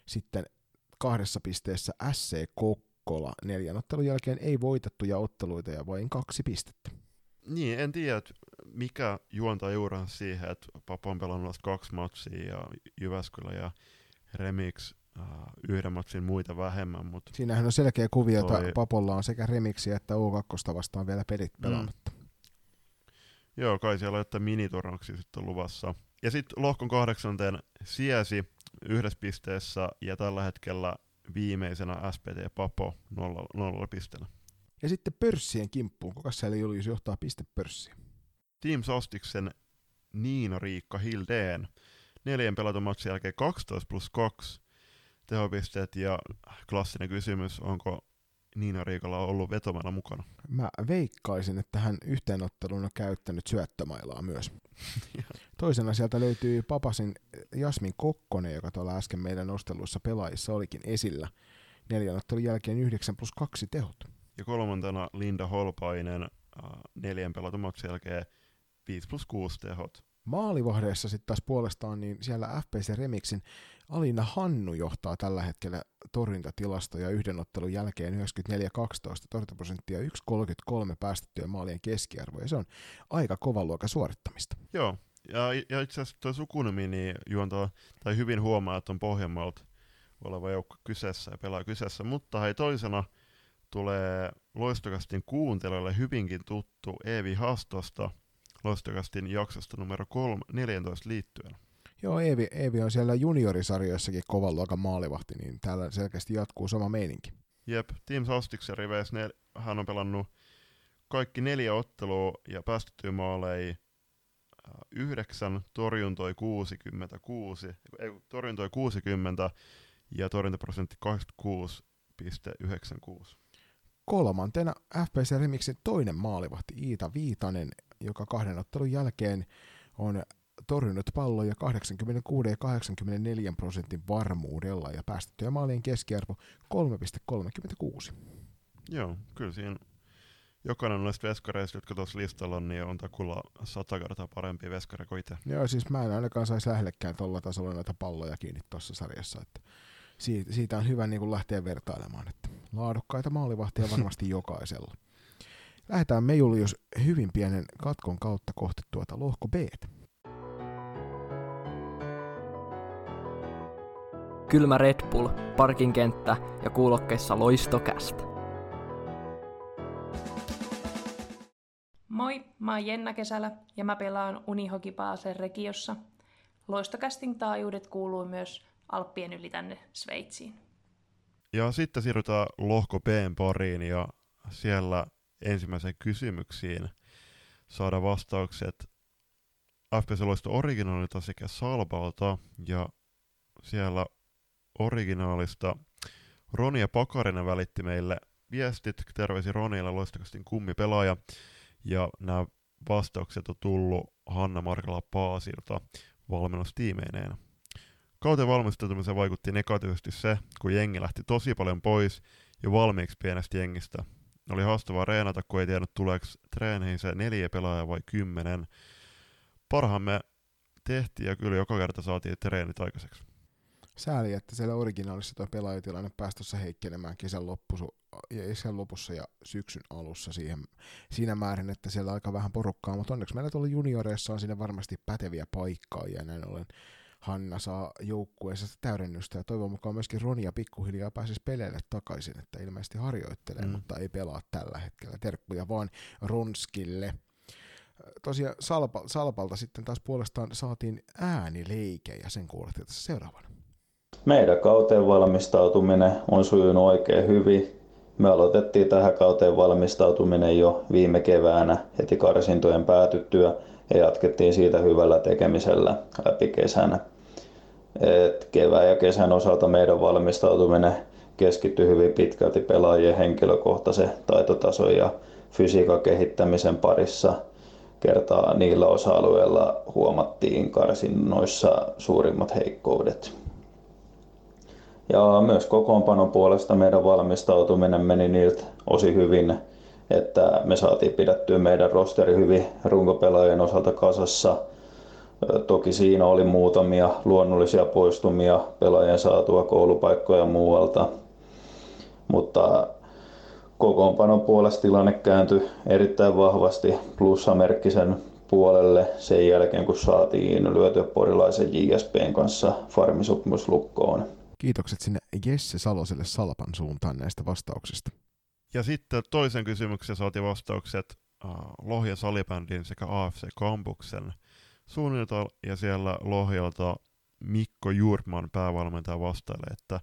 Speaker 3: sitten kahdessa pisteessä SC Kokkola neljän ottelun jälkeen ei voitettuja otteluita ja vain kaksi pistettä.
Speaker 2: Niin, en tiedä, että mikä juontaa juurensa siihen, että Papa on pelannut kaksi matsia ja Jyväskylä ja Remix uh, yhden matsin muita vähemmän. Mutta
Speaker 3: Siinähän on selkeä kuvio,
Speaker 2: Toi-
Speaker 3: että Papolla on sekä Remiksi että O2 vastaan vielä pelit
Speaker 2: Mm.
Speaker 3: pelaamatta.
Speaker 2: Joo, kai siellä on jotain miniturnauksia sitten luvassa. Ja sitten lohkon kahdeksanteen Siesi yhdessä pisteessä ja tällä hetkellä viimeisenä SPT Papo nolla, nolla pisteellä.
Speaker 3: Ja sitten pörssien kimppuun. Kuka siellä Julius johtaa pistepörssiä?
Speaker 2: Team Sostiksen Niina-Riikka Hildeen neljän pelatun matsin jälkeen 12 plus 2 tehopisteet ja klassinen kysymys, onko Niina Riikalla ollut vetomalla mukana?
Speaker 3: Mä veikkaisin, että hän yhteenottelun on käyttänyt syöttömailaa myös. Toisena sieltä löytyy Papasin Jasmin Kokkonen, joka tuolla äsken meidän nosteluissa pelaajissa olikin esillä. Neljän ottelun jälkeen 9 plus 2 tehot.
Speaker 2: Ja kolmantena Linda Holpainen äh, neljän pelatun matsin jälkeen 5 plus 6 tehot.
Speaker 3: Maalivahdeessa sitten taas puolestaan, niin siellä FPC Remixin Alina Hannu johtaa tällä hetkellä torjuntatilastoja yhden ottelun jälkeen 94-12 torjuntaprosenttia 1,33 päästettyjen maalien keskiarvo, ja se on aika kova luokan suorittamista.
Speaker 2: Joo, ja, ja itse asiassa tuo sukunimi niin juontaa, tai hyvin huomaa, että on Pohjanmaalta oleva joukko kyseessä ja pelaa kyseessä, mutta hei toisena tulee Loistokastin kuuntelijoille hyvinkin tuttu Eevi Hastosta Loistokastin jaksosta numero 3, 14 liittyen.
Speaker 3: Joo, Eevi, Eevi on siellä juniorisarjoissakin kovan luokan maalivahti, niin täällä selkeästi jatkuu sama meininki.
Speaker 2: Jep, Team Sostiksen riveissä nel- hän on pelannut kaikki neljä ottelua ja päästettyjä maaleja äh, yhdeksän, torjuntoi 66, ei, torjuntoi 60 ja torjuntaprosentti 86,96.
Speaker 3: Kolmantena FPC Remixin toinen maalivahti Iita Viitanen, joka kahden ottelun jälkeen on torjunut palloja 86 ja 84 prosentin varmuudella ja päästettyjä maalien keskiarvo 3,36.
Speaker 2: Joo, kyllä siinä jokainen noista veskareista, jotka tuossa listalla on, niin on takulla sata kertaa parempi veskari kuin itse.
Speaker 3: Joo, siis mä en ainakaan saisi lähellekään tuolla tasolla näitä palloja kiinni tuossa sarjassa. Että siitä, siitä on hyvä niin kuin lähteä vertailemaan, että laadukkaita maalivahtia varmasti jokaisella. Lähdetään me Julius hyvin pienen katkon kautta kohti tuota lohko B.
Speaker 8: Kylmä Red Bull, parkinkenttä ja kuulokkeissa loistokästä.
Speaker 9: Moi, mä oon Jenna Kesälä ja mä pelaan Unihokipaasen regiossa. Loistocasting taajuudet kuuluu myös Alppien yli tänne Sveitsiin.
Speaker 2: Ja sitten siirrytään lohko Bn pariin ja siellä ensimmäiseen kysymyksiin saada vastaukset FPS Loisto originaalilta sekä Salbalta ja siellä originaalista Roni ja Pakarinen välitti meille viestit, terveisi Ronille loistokastin kummipelaaja ja nämä vastaukset on tullut Hanna Markala Paasilta valmennustiimeineen. Kauteen valmistautumiseen vaikutti negatiivisesti se, kun jengi lähti tosi paljon pois jo valmiiksi pienestä jengistä. Oli haastavaa reenata, kun ei tiennyt tuleeko treeneihin se neljä pelaajaa vai kymmenen. Parhaamme tehtiin ja kyllä joka kerta saatiin treenit aikaiseksi.
Speaker 3: Sääli, että siellä originaalissa tuo pelaajatilanne pääsi tuossa heikkenemään kesän, loppusu, kesän lopussa ja syksyn alussa siihen, siinä määrin, että siellä aika vähän porukkaa, mutta onneksi meillä tuolla junioreissa on sinne varmasti päteviä paikkaa ja näin ollen Hanna saa joukkueessa täydennystä ja toivon mukaan myöskin Ronia pikkuhiljaa pääsisi peleille takaisin, että ilmeisesti harjoittelee,
Speaker 2: mm.
Speaker 3: mutta ei pelaa tällä hetkellä. Terkkuja vaan Ronskille. Tosiaan Salpa, Salpalta sitten taas puolestaan saatiin äänileike ja sen kuulette tässä seuraavana.
Speaker 10: Meidän kauteen valmistautuminen on sujunut oikein hyvin. Me aloitettiin tähän kauteen valmistautuminen jo viime keväänä heti karsintojen päätyttyä ja jatkettiin siitä hyvällä tekemisellä läpi kesänä. Et kevään ja kesän osalta meidän valmistautuminen keskittyi hyvin pitkälti pelaajien henkilökohtaisen taitotason ja fysiikan kehittämisen parissa. Kertaa niillä osa-alueilla huomattiin karsinnoissa suurimmat heikkoudet. Ja myös kokoonpanon puolesta meidän valmistautuminen meni niiltä osin hyvin. Että me saatiin pidettyä meidän rosteri hyvin runkopelaajien osalta kasassa. Toki siinä oli muutamia luonnollisia poistumia pelaajien saatua koulupaikkoja muualta, mutta kokoonpanon puolesta tilanne kääntyi erittäin vahvasti plussamerkkisen puolelle sen jälkeen, kun saatiin lyötyä porilaisen JSPn kanssa farmisopimus lukkoon.
Speaker 3: Kiitokset sinne Jesse Saloselle Salpan suuntaan näistä vastauksista.
Speaker 2: Ja sitten toisen kysymyksen saatiin vastaukset uh, Lohja Salibändin sekä AFC Kampuksen suunnilta, ja siellä Lohjalta Mikko Jurman päävalmentaja vastailee, että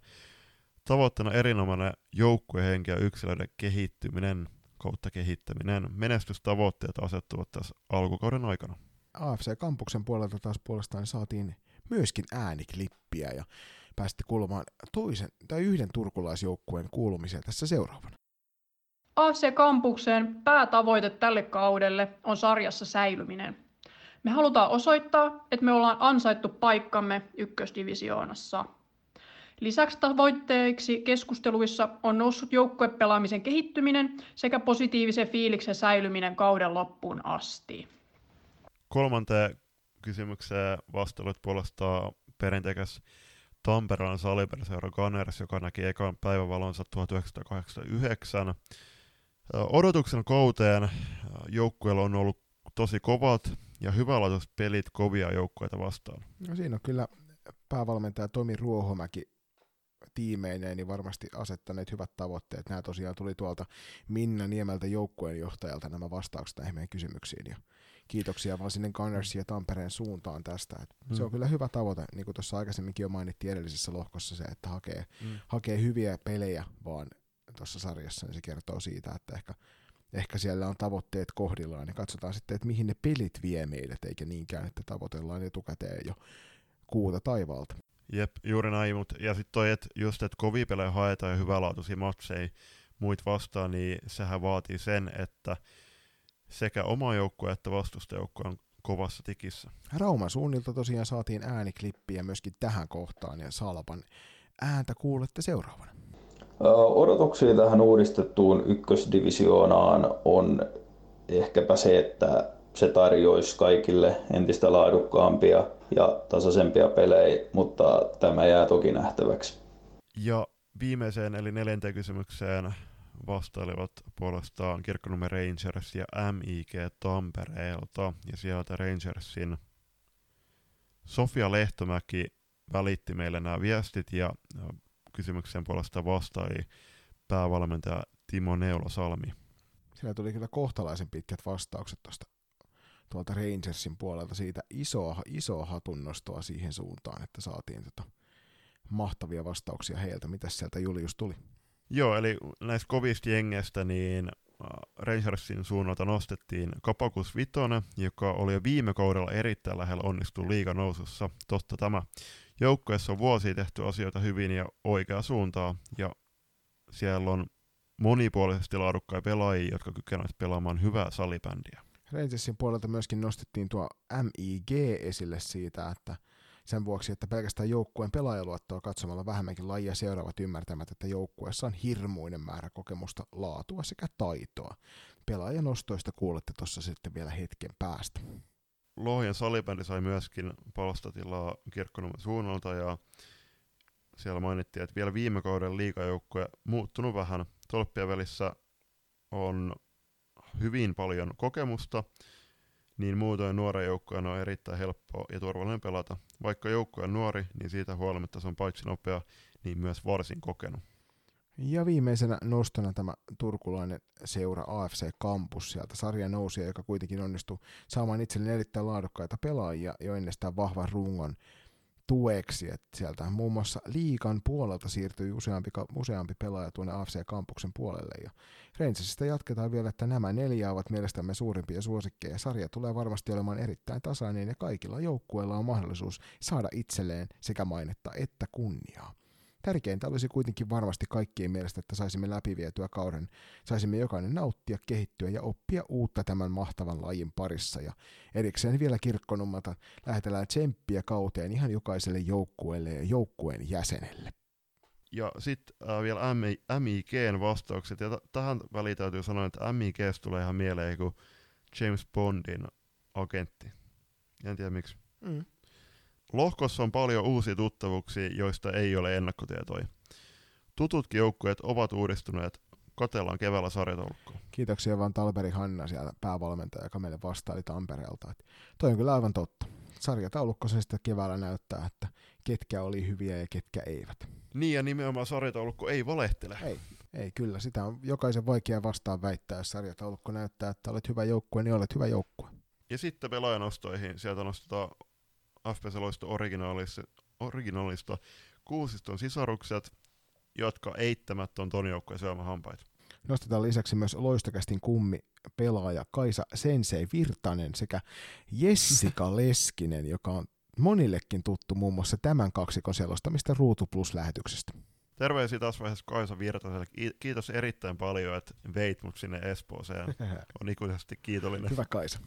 Speaker 2: tavoitteena erinomainen joukkuehenki ja yksilöiden kehittyminen kautta kehittäminen. Menestystavoitteet asettuvat tässä alkukauden aikana.
Speaker 3: AFC Kampuksen puolelta taas puolestaan saatiin myöskin ääniklippiä ja pääsitte kuulumaan toisen tai yhden turkulaisjoukkueen kuulumiseen tässä seuraavana.
Speaker 11: AFC Kampuksen päätavoite tälle kaudelle on sarjassa säilyminen. Me halutaan osoittaa, että me ollaan ansaittu paikkamme ykkösdivisioonassa. Lisäksi tavoitteiksi keskusteluissa on noussut joukkuepelaamisen kehittyminen sekä positiivisen fiiliksen säilyminen kauden loppuun asti.
Speaker 2: Kolmanteen kysymykseen vastelut puolestaan perinteikäs Tampereen saliperseura Gunners, joka näki ekan päivävalonsa 1989. Odotuksen kouteen joukkueella on ollut tosi kovat ja hyvälaatuiset pelit kovia joukkueita vastaan.
Speaker 3: No siinä on kyllä päävalmentaja Tomi Ruohomäki tiimeineen niin varmasti asettaneet hyvät tavoitteet. Nämä tosiaan tuli tuolta Minna Niemeltä joukkueen johtajalta nämä vastaukset näihin meidän kysymyksiin. Ja kiitoksia vaan sinne Gunnersin ja Tampereen suuntaan tästä. Et mm. Se on kyllä hyvä tavoite, niin kuin tuossa aikaisemminkin jo mainittiin edellisessä lohkossa se, että hakee, mm. hakee hyviä pelejä vaan tuossa sarjassa, niin se kertoo siitä, että ehkä, ehkä siellä on tavoitteet kohdillaan, niin katsotaan sitten, että mihin ne pelit vie meidät, eikä niinkään, että tavoitellaan etukäteen jo kuuta taivaalta.
Speaker 2: Jep, juuri näin, mutta ja sitten toi, että just, että kovia pelejä haetaan ja hyvälaatuisia matseja muit vastaan, niin sehän vaatii sen, että sekä oma joukkue että vastustajoukkue on kovassa tikissä.
Speaker 3: Rauman suunnilta tosiaan saatiin ääniklippiä myöskin tähän kohtaan ja Salpan ääntä kuulette seuraavana.
Speaker 10: Odotuksia tähän uudistettuun ykkösdivisioonaan on ehkäpä se, että se tarjoisi kaikille entistä laadukkaampia ja tasaisempia pelejä, mutta tämä jää toki nähtäväksi.
Speaker 2: Ja viimeiseen eli neljänteen kysymykseen vastailivat puolestaan Kirkkonummen Rangers ja MIG Tampereelta. Ja sieltä Rangersin Sofia Lehtomäki välitti meille nämä viestit ja kysymyksen puolesta vastaili päävalmentaja Timo Neula-Salmi.
Speaker 3: Siellä tuli kyllä kohtalaisen pitkät vastaukset tuosta tuolta Rangersin puolelta siitä isoa, isoa hatunnostoa siihen suuntaan, että saatiin tota mahtavia vastauksia heiltä. Mitä sieltä Julius tuli?
Speaker 2: Joo, eli näistä kovista jengeistä niin äh, Rangersin suunnalta nostettiin Kapakus Vitonen, joka oli jo viime kaudella erittäin lähellä onnistua liigan nousussa. Totta tämä joukkueessa on vuosia tehty asioita hyvin ja oikea suuntaa, ja siellä on monipuolisesti laadukkaita pelaajia, jotka kykenevät pelaamaan hyvää salibändiä.
Speaker 3: Rangersin puolelta myöskin nostettiin tuo MIG esille siitä, että sen vuoksi, että pelkästään joukkueen pelaajaluottoa katsomalla vähemmänkin lajia seuraavat ymmärtämät, että joukkueessa on hirmuinen määrä kokemusta, laatua sekä taitoa. Pelaajan nostoista kuulette tuossa sitten vielä hetken päästä.
Speaker 2: Lohjan salibändi sai myöskin palstatilaa kirkkonummen suunnalta ja siellä mainittiin, että vielä viime kauden liikajoukkue muuttunut vähän. Tolppien välissä on hyvin paljon kokemusta, niin muutoin nuoren joukkueen on erittäin helppo ja turvallinen pelata. Vaikka joukkue on nuori, niin siitä huolimatta se on paitsi nopea, niin myös varsin kokenut.
Speaker 3: Ja viimeisenä nostona tämä turkulainen seura AFC Campus sieltä sarjan nousia, joka kuitenkin onnistui saamaan itselleen erittäin laadukkaita pelaajia jo ennestään vahvan rungon tueksi, että sieltä muun muassa liikan puolelta siirtyi useampi, useampi pelaaja tuonne AFC Kampuksen puolelle. Ja Rangersista jatketaan vielä, että nämä neljä ovat mielestämme suurimpia suosikkeja. Sarja tulee varmasti olemaan erittäin tasainen ja kaikilla joukkueilla on mahdollisuus saada itselleen sekä mainetta että kunniaa. Tärkeintä olisi kuitenkin varmasti kaikkien mielestä, että saisimme läpivietyä kauden, saisimme jokainen nauttia, kehittyä ja oppia uutta tämän mahtavan lajin parissa. Ja erikseen vielä kirkkonummalta lähetellään tsemppiä kauteen ihan jokaiselle joukkueelle ja joukkueen jäsenelle.
Speaker 2: Ja sitten äh, vielä MI, MIGn vastaukset. Ja t- tähän väliin täytyy sanoa, että MIGstä tulee ihan mieleen kuin James Bondin agentti. En tiedä miksi.
Speaker 3: Mm.
Speaker 2: Lohkossa on paljon uusia tuttavuuksia, joista ei ole ennakkotietoja. Tututkin joukkueet ovat uudistuneet. Katellaan keväällä sarjataulukkoa.
Speaker 3: Kiitoksia vaan Talberi Hanna siellä päävalmentaja, joka meille vastaili Tampereelta. Et toi on kyllä aivan totta. Sarjataulukko se sitten keväällä näyttää, että ketkä oli hyviä ja ketkä eivät.
Speaker 2: Niin ja nimenomaan sarjataulukko ei valehtele.
Speaker 3: Ei, ei kyllä. Sitä on jokaisen vaikea vastaan väittää, jos sarjataulukko näyttää, että olet hyvä joukkue, niin olet hyvä joukkue.
Speaker 2: Ja sitten pelaajanostoihin. Sieltä nostetaan FPC Loisto originaalista, originaalista kuusiston sisarukset, jotka eittämättä on ton joukkueen syömähampaita.
Speaker 3: Nostetaan lisäksi myös loistokästin kummi pelaaja Kaisa Sensei Virtanen sekä Jessica Leskinen, joka on monillekin tuttu muun muassa tämän kaksikon selostamista Ruutu Plus-lähetyksestä.
Speaker 2: Terveisiä taas vaiheessa Kaisa Virtaselle. Kiitos erittäin paljon, että veit mut sinne Espooseen. On ikuisesti kiitollinen.
Speaker 3: Hyvä Kaisa.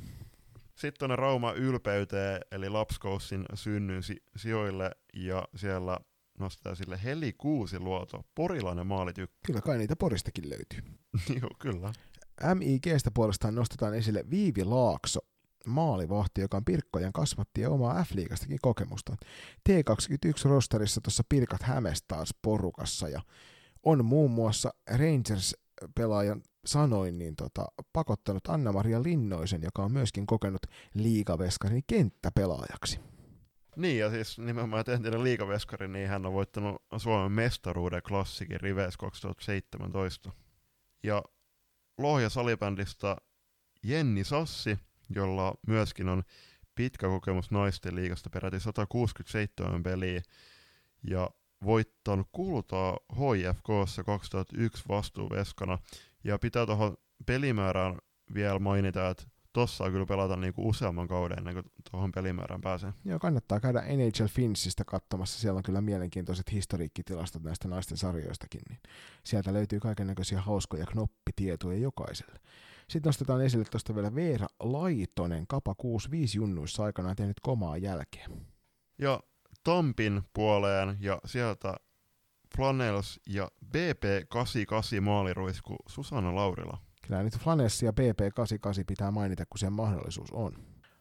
Speaker 2: Sitten tuonne Rauma ylpeyteen, eli Lapskoussin synnyn si- sijoille, ja siellä nostetaan sille Heli Kuusi luoto, porilainen maalitykkä.
Speaker 3: Kyllä kai niitä Poristakin löytyy.
Speaker 2: Joo, kyllä.
Speaker 3: MIGstä puolestaan nostetaan esille Viivi Laakso, maalivahti, joka on Pirkkojen kasvatti ja omaa F-liigastakin kokemusta. T21-rosterissa tuossa Pirkat Hämes taas porukassa ja on muun muassa Rangers-pelaajan sanoin, niin tota, pakottanut Anna-Maria Linnoisen, joka on myöskin kokenut liigaveskarin kenttäpelaajaksi.
Speaker 2: Niin, ja siis nimenomaan entinen liigaveskari, niin hän on voittanut Suomen mestaruuden klassikin Rives 2017. Ja Lohja salibändistä Jenni Sassi, jolla myöskin on pitkä kokemus naisten liigasta peräti 167 peliä, ja voittanut kultaa HIFKssa 2001 vastuuveskana, ja pitää tuohon pelimäärään vielä mainita, että tossa on kyllä pelata niinku useamman kauden ennen kuin tuohon pelimäärään pääsee.
Speaker 3: Joo, kannattaa käydä NHL Finsistä katsomassa. Siellä on kyllä mielenkiintoiset historiikkitilastot näistä naisten sarjoistakin. Niin sieltä löytyy kaiken näköisiä hauskoja knoppitietoja jokaiselle. Sitten nostetaan esille tuosta vielä Veera Laitonen, Kapa 65 junnuissa aikanaan tehnyt komaa jälkeen.
Speaker 2: Ja Tampin puoleen ja sieltä Flanels ja BP88 maaliruisku Susanna Laurila.
Speaker 3: Kyllä nyt Flanels ja BP88 pitää mainita, kun se mahdollisuus on.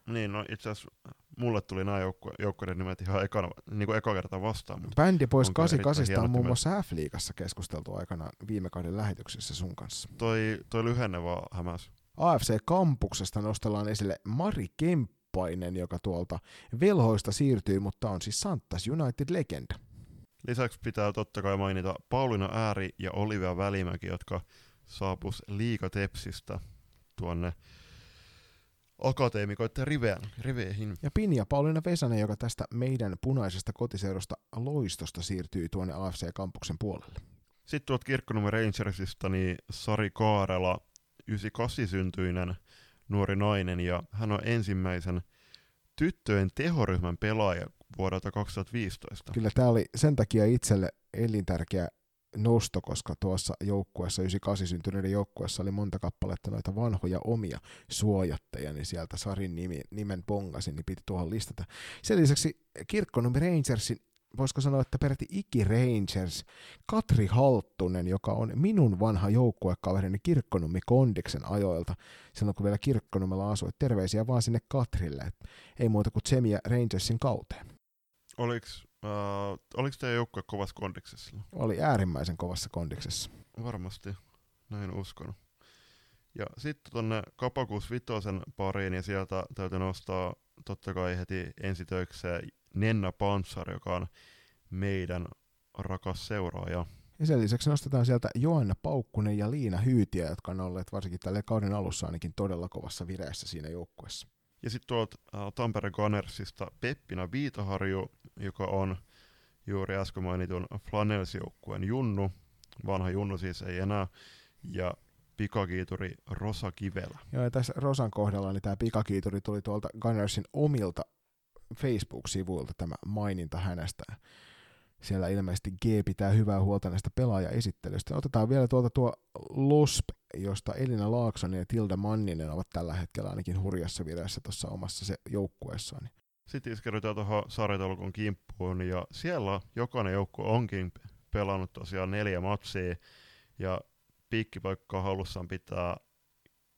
Speaker 2: Niin, no itse asiassa mulle tuli nämä joukku- joukkueiden nimet ihan ekana, niin kuin eka kerta vastaan. Mutta
Speaker 3: Bändi pois
Speaker 2: on kyllä
Speaker 3: 88 on muun muassa F-liigassa keskusteltu aikana viime kauden lähetyksessä sun kanssa.
Speaker 2: Toi, toi lyhenne vaan hämäs.
Speaker 3: AFC Kampuksesta nostellaan esille Mari Kemppainen, joka tuolta velhoista siirtyy, mutta on siis Santas United-legenda.
Speaker 2: Lisäksi pitää totta kai mainita Pauliina Ääri ja Olivia Välimäki, jotka saapus liikatepsistä tuonne akateemikoiden riveen, riveihin.
Speaker 3: Ja Pinja Pauliina Vesanen, joka tästä meidän punaisesta kotiseudusta loistosta siirtyy tuonne AFC Kampuksen puolelle.
Speaker 2: Sitten tuolta Kirkkonummen Rangersista, niin Sari Kaarela, 98 syntyinen nuori nainen, ja hän on ensimmäisen tyttöjen tehoryhmän pelaaja vuodelta 2015.
Speaker 3: Kyllä tämä oli sen takia itselle elintärkeä nosto, koska tuossa joukkueessa, 98 syntyneiden joukkueessa oli monta kappaletta noita vanhoja omia suojatteja, niin sieltä Sarin nimi, nimen bongasin, niin piti tuohon listata. Sen lisäksi Kirkkonummi Rangersin voisiko sanoa, että peräti Iki Rangers, Katri Halttunen, joka on minun vanha joukkuekaverini Kirkkonummi Kondiksen ajoilta, silloin kun vielä Kirkkonummella asui. Terveisiä vaan sinne Katrille, ei muuta kuin Tsemiä Rangersin kauteen.
Speaker 2: Oliks, äh, oliks teidän joukkue kovassa kondiksessa?
Speaker 3: Oli äärimmäisen kovassa kondiksessa.
Speaker 2: Varmasti, näin uskon. Ja sitten tonne Kapakuus Vitosen pariin, ja sieltä täytyy nostaa totta kai heti ensitöikseen Nenna Pantsar, joka on meidän rakas seuraaja.
Speaker 3: Ja sen lisäksi nostetaan sieltä Joanna Paukkunen ja Liina Hyytiä, jotka on olleet varsinkin tälle kauden alussa ainakin todella kovassa vireessä siinä joukkueessa.
Speaker 2: Ja sitten tuolta äh, Tampere Gunnersista Peppina Viitaharju, joka on juuri äsken mainitun Flanels-joukkueen Junnu, vanha Junnu siis ei enää, ja pikakiituri Rosa Kivelä.
Speaker 3: Joo, ja tässä Rosan kohdalla niin tämä pikakiituri tuli tuolta Gunnersin omilta Facebook-sivuilta tämä maininta hänestä. Siellä ilmeisesti G pitää hyvää huolta näistä pelaajaesittelyistä. Otetaan vielä tuolta tuo LOSP, josta Elina Laaksonen ja Tilda Manninen ovat tällä hetkellä ainakin hurjassa vireessä tuossa omassa se joukkueessaan.
Speaker 2: Sitten iskerytään tuohon sarjataulukon kimppuun, ja siellä jokainen joukkue onkin pelannut tosiaan neljä matsia, ja piikkipaikkaa halussaan pitää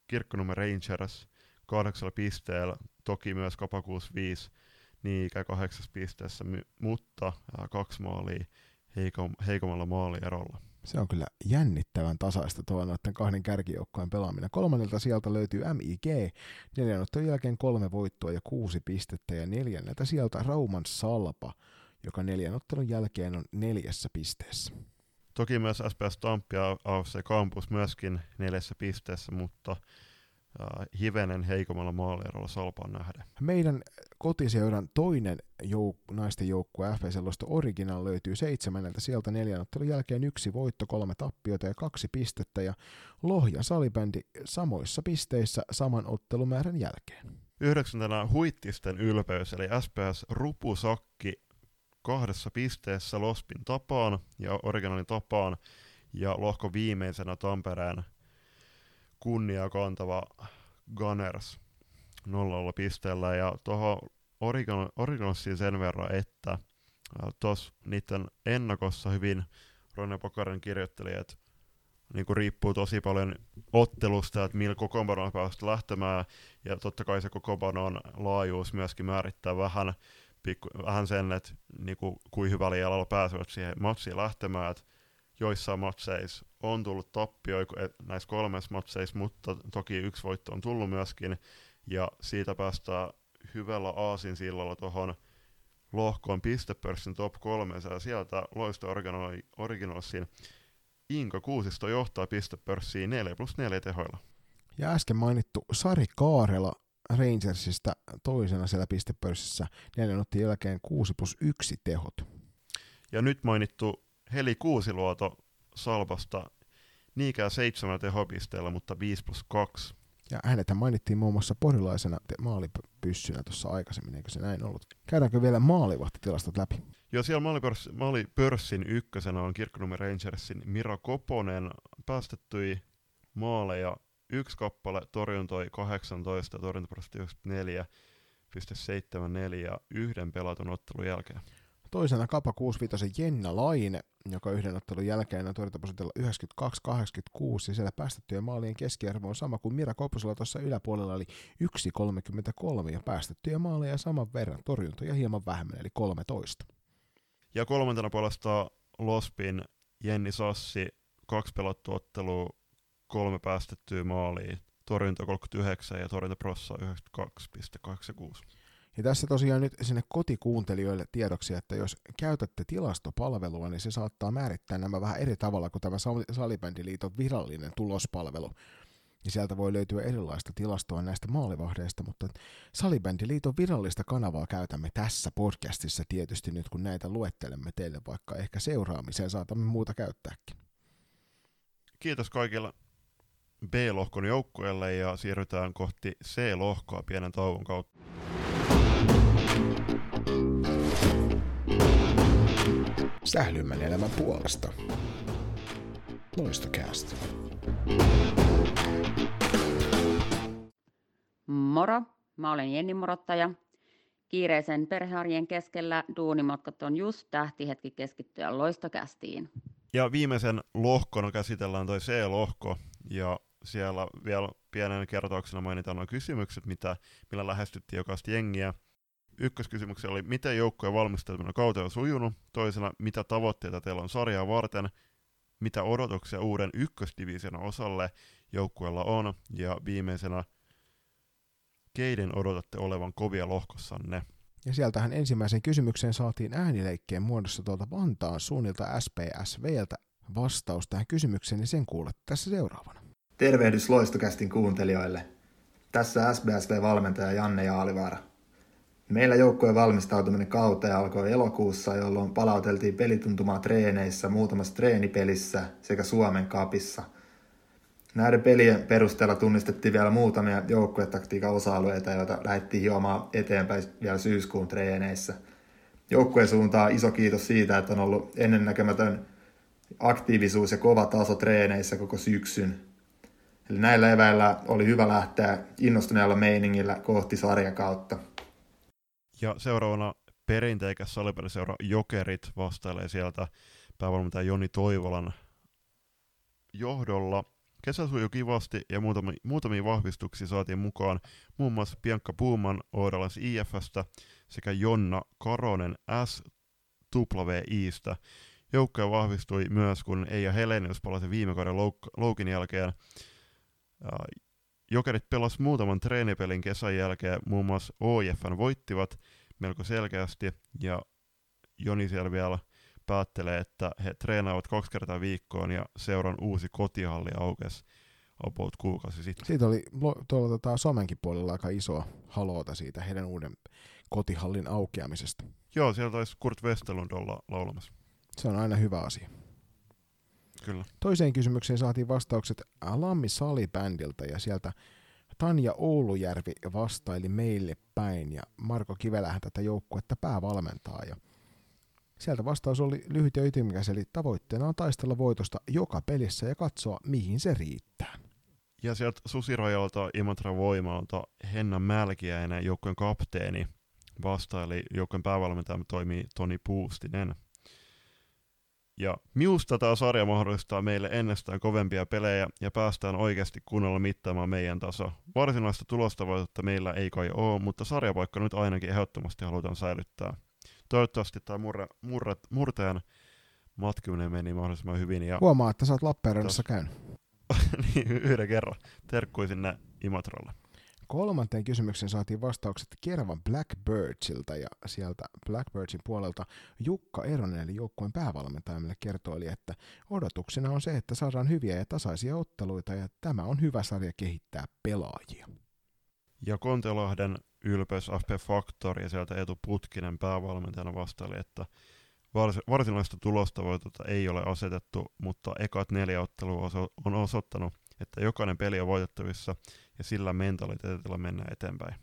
Speaker 2: Kirkkonummen Rangers kahdeksalla pisteellä, toki myös Kapa 65 niin ikä kahdeksassa pisteessä, mutta kaksi maalia heikom, heikommalla maalierolla.
Speaker 3: Se on kyllä jännittävän tasaista tuo noiden kahden kärkijoukkojen pelaaminen. Kolmannelta sieltä löytyy MIG, neljän jälkeen kolme voittoa ja kuusi pistettä, ja neljänneltä sieltä Rauman Salpa, joka neljän ottelun jälkeen on neljässä pisteessä.
Speaker 2: Toki myös SPS Tampia AFC Campus myöskin neljässä pisteessä, mutta hivenen heikommalla maalierolla Salpaan nähden.
Speaker 3: Meidän kotiseuran toinen jouk- naisten joukkue FC Selosta Original löytyy seitsemäneltä sieltä neljän ottelun jälkeen yksi voitto, kolme tappiota ja kaksi pistettä ja Lohja salibändi samoissa pisteissä saman ottelumäärän jälkeen.
Speaker 2: Yhdeksäntenä huittisten ylpeys eli SPS Rupusakki kahdessa pisteessä Lospin tapaan ja Originalin tapaan ja lohko viimeisenä Tampereen kunnia kantava Gunners 0 pisteellä. Ja tuohon Originalsiin sen verran, että tuossa niiden ennakossa hyvin Ronne Pokaren kirjoitteli, että niin kuin riippuu tosi paljon ottelusta, että millä kokoonpanon päästä lähtemään, ja totta kai se kokoonpanon laajuus myöskin määrittää vähän, pikku, vähän sen, että niin kuin, kuin hyvällä jalalla pääsevät siihen matsiin lähtemään, että joissain matseissa on tullut tappio näissä kolmessa matseissa, mutta toki yksi voitto on tullut myöskin, ja siitä päästään hyvällä aasin sillalla tuohon lohkoon pistepörssin top 3, ja sieltä loista originalsin Inka Kuusisto johtaa pistepörssiin 4 plus 4 tehoilla.
Speaker 3: Ja äsken mainittu Sari Kaarela Rangersista toisena siellä pistepörssissä neljän otti jälkeen 6 plus 1 tehot.
Speaker 2: Ja nyt mainittu Heli Kuusiluoto Salpasta niinkään seitsemän tehopisteellä, mutta 5 plus 2.
Speaker 3: Ja hänet mainittiin muun muassa porilaisena maalipyssynä tuossa aikaisemmin, eikö se näin ollut? Käydäänkö vielä maalivahtitilastot läpi?
Speaker 2: Joo, siellä maalipörssin, maalipörssin ykkösenä on Kirkkonummen Rangersin Mira Koponen. Päästettyi maaleja yksi kappale, torjuntoi 18, torjuntaprosentti 94,74 yhden pelatun ottelun jälkeen.
Speaker 3: Toisena Kapa 65 Jenna Laine, joka yhden ottelun jälkeen on torjuntaprosentilla 92-86 ja siellä päästettyjen maalien keskiarvo on sama kuin Mira Koposella tuossa yläpuolella eli 1,33 ja päästettyjä maaleja saman verran, torjuntoja hieman vähemmän eli 13.
Speaker 2: Ja kolmantena puolesta Lospin Jenni Sassi, kaksi pelattua ottelua, kolme päästettyä maalia, torjunta 39 ja torjuntaprossa 92,86.
Speaker 3: Ja tässä tosiaan nyt sinne kotikuuntelijoille tiedoksi, että jos käytätte tilastopalvelua, niin se saattaa määrittää nämä vähän eri tavalla kuin tämä Salibändiliiton virallinen tulospalvelu. Ja sieltä voi löytyä erilaista tilastoa näistä maalivahdeista, mutta Salibändiliiton virallista kanavaa käytämme tässä podcastissa tietysti nyt, kun näitä luettelemme teille, vaikka ehkä seuraamiseen saatamme muuta käyttääkin.
Speaker 2: Kiitos kaikille B-lohkon joukkueelle ja siirrytään kohti C-lohkoa pienen tauon kautta.
Speaker 3: Sählymän elämän puolesta. Loistokäästä.
Speaker 12: Moro, mä olen Jenni Morottaja. Kiireisen perhearjen keskellä duunimatkat on just tähtihetki keskittyä loistokästiin.
Speaker 2: Ja viimeisen lohkona käsitellään toi C-lohko, ja siellä vielä pienen kertauksena mainitaan nuo kysymykset, mitä, millä lähestyttiin jokaista jengiä. Ykköskysymyksellä oli, miten joukkojen valmistautuminen kauteen on sujunut. Toisena, mitä tavoitteita teillä on sarjaa varten. Mitä odotuksia uuden ykkösdivision osalle joukkueella on. Ja viimeisenä, keiden odotatte olevan kovia lohkossanne?
Speaker 3: Ja sieltähän ensimmäisen kysymykseen saatiin äänileikkeen muodossa tuolta Vantaan suunnilta SPSVltä vastaus tähän kysymykseen, niin sen kuulet tässä seuraavana.
Speaker 13: Tervehdys Loistokästin kuuntelijoille. Tässä SBSV-valmentaja Janne Jaalivaara. Meillä joukkojen valmistautuminen kauteen alkoi elokuussa, jolloin palauteltiin pelituntumaa treeneissä, muutamassa treenipelissä sekä Suomen kapissa. Näiden pelien perusteella tunnistettiin vielä muutamia joukkuetaktiikan osa-alueita, joita lähdettiin hiomaan eteenpäin vielä syyskuun treeneissä. Joukkueen suuntaan iso kiitos siitä, että on ollut ennennäkemätön aktiivisuus ja kova taso treeneissä koko syksyn. Eli näillä eväillä oli hyvä lähteä innostuneella meiningillä kohti sarjakautta.
Speaker 2: Ja seuraavana perinteikäs salipeliseura Jokerit vastailee sieltä päävalmentaja Joni Toivolan johdolla. Kesä sujui kivasti ja muutamia, muutamia vahvistuksia saatiin mukaan muun muassa Bianca Puuman Oudalans IFstä sekä Jonna Karonen SWIstä. Joukkoja vahvistui myös, kun Eija Helenius palasi viime kauden louk- loukin jälkeen. Jokerit pelas muutaman treenipelin kesän jälkeen, muun muassa OIFn voittivat melko selkeästi, ja Joni siellä vielä päättelee, että he treenaavat kaksi kertaa viikkoon ja seuran uusi kotihalli aukesi about kuukausi sitten.
Speaker 3: Siitä oli tuolla tota, somenkin puolella aika isoa haloota siitä heidän uuden kotihallin aukeamisesta.
Speaker 2: Joo, siellä taisi Kurt Westerlund olla laulamassa.
Speaker 3: Se on aina hyvä asia.
Speaker 2: Kyllä.
Speaker 3: Toiseen kysymykseen saatiin vastaukset Lammi Salibändiltä ja sieltä Tanja Oulujärvi vastaili meille päin ja Marko Kivelähän tätä joukkuetta päävalmentaa. Ja sieltä vastaus oli lyhyt ja ytimekäs, eli tavoitteena on taistella voitosta joka pelissä ja katsoa, mihin se riittää.
Speaker 2: Ja sieltä Susirajalta Imatra Voimalta Henna Mälkiäinen, joukkueen kapteeni, vastaili joukkueen päävalmentaja toimii Toni Puustinen – ja minusta tämä sarja mahdollistaa meille ennestään kovempia pelejä ja päästään oikeasti kunnolla mittaamaan meidän taso. Varsinaista tulostavoitetta meillä ei kai ole, mutta sarjapaikka nyt ainakin ehdottomasti halutaan säilyttää. Toivottavasti tämä murre, murre, murteen matkiminen meni mahdollisimman hyvin. Ja
Speaker 3: Huomaa, että sä oot Lappeenrannassa käynyt.
Speaker 2: niin, yhden kerran. Terkkui sinne Imatralle.
Speaker 3: Kolmanteen kysymykseen saatiin vastaukset Keravan Blackbirdsilta ja sieltä Blackbirdsin puolelta Jukka Eronen eli joukkueen päävalmentajamme kertoi, että odotuksena on se, että saadaan hyviä ja tasaisia otteluita ja tämä on hyvä sarja kehittää pelaajia.
Speaker 2: Ja Kontelahden ylpeys FP Factor ja sieltä Etu Putkinen päävalmentajana vastaili, että vars- varsinaista tulostavoitetta ei ole asetettu, mutta ekat neljä ottelua on osoittanut, että jokainen peli on voitettavissa ja sillä mentaliteetilla mennään eteenpäin.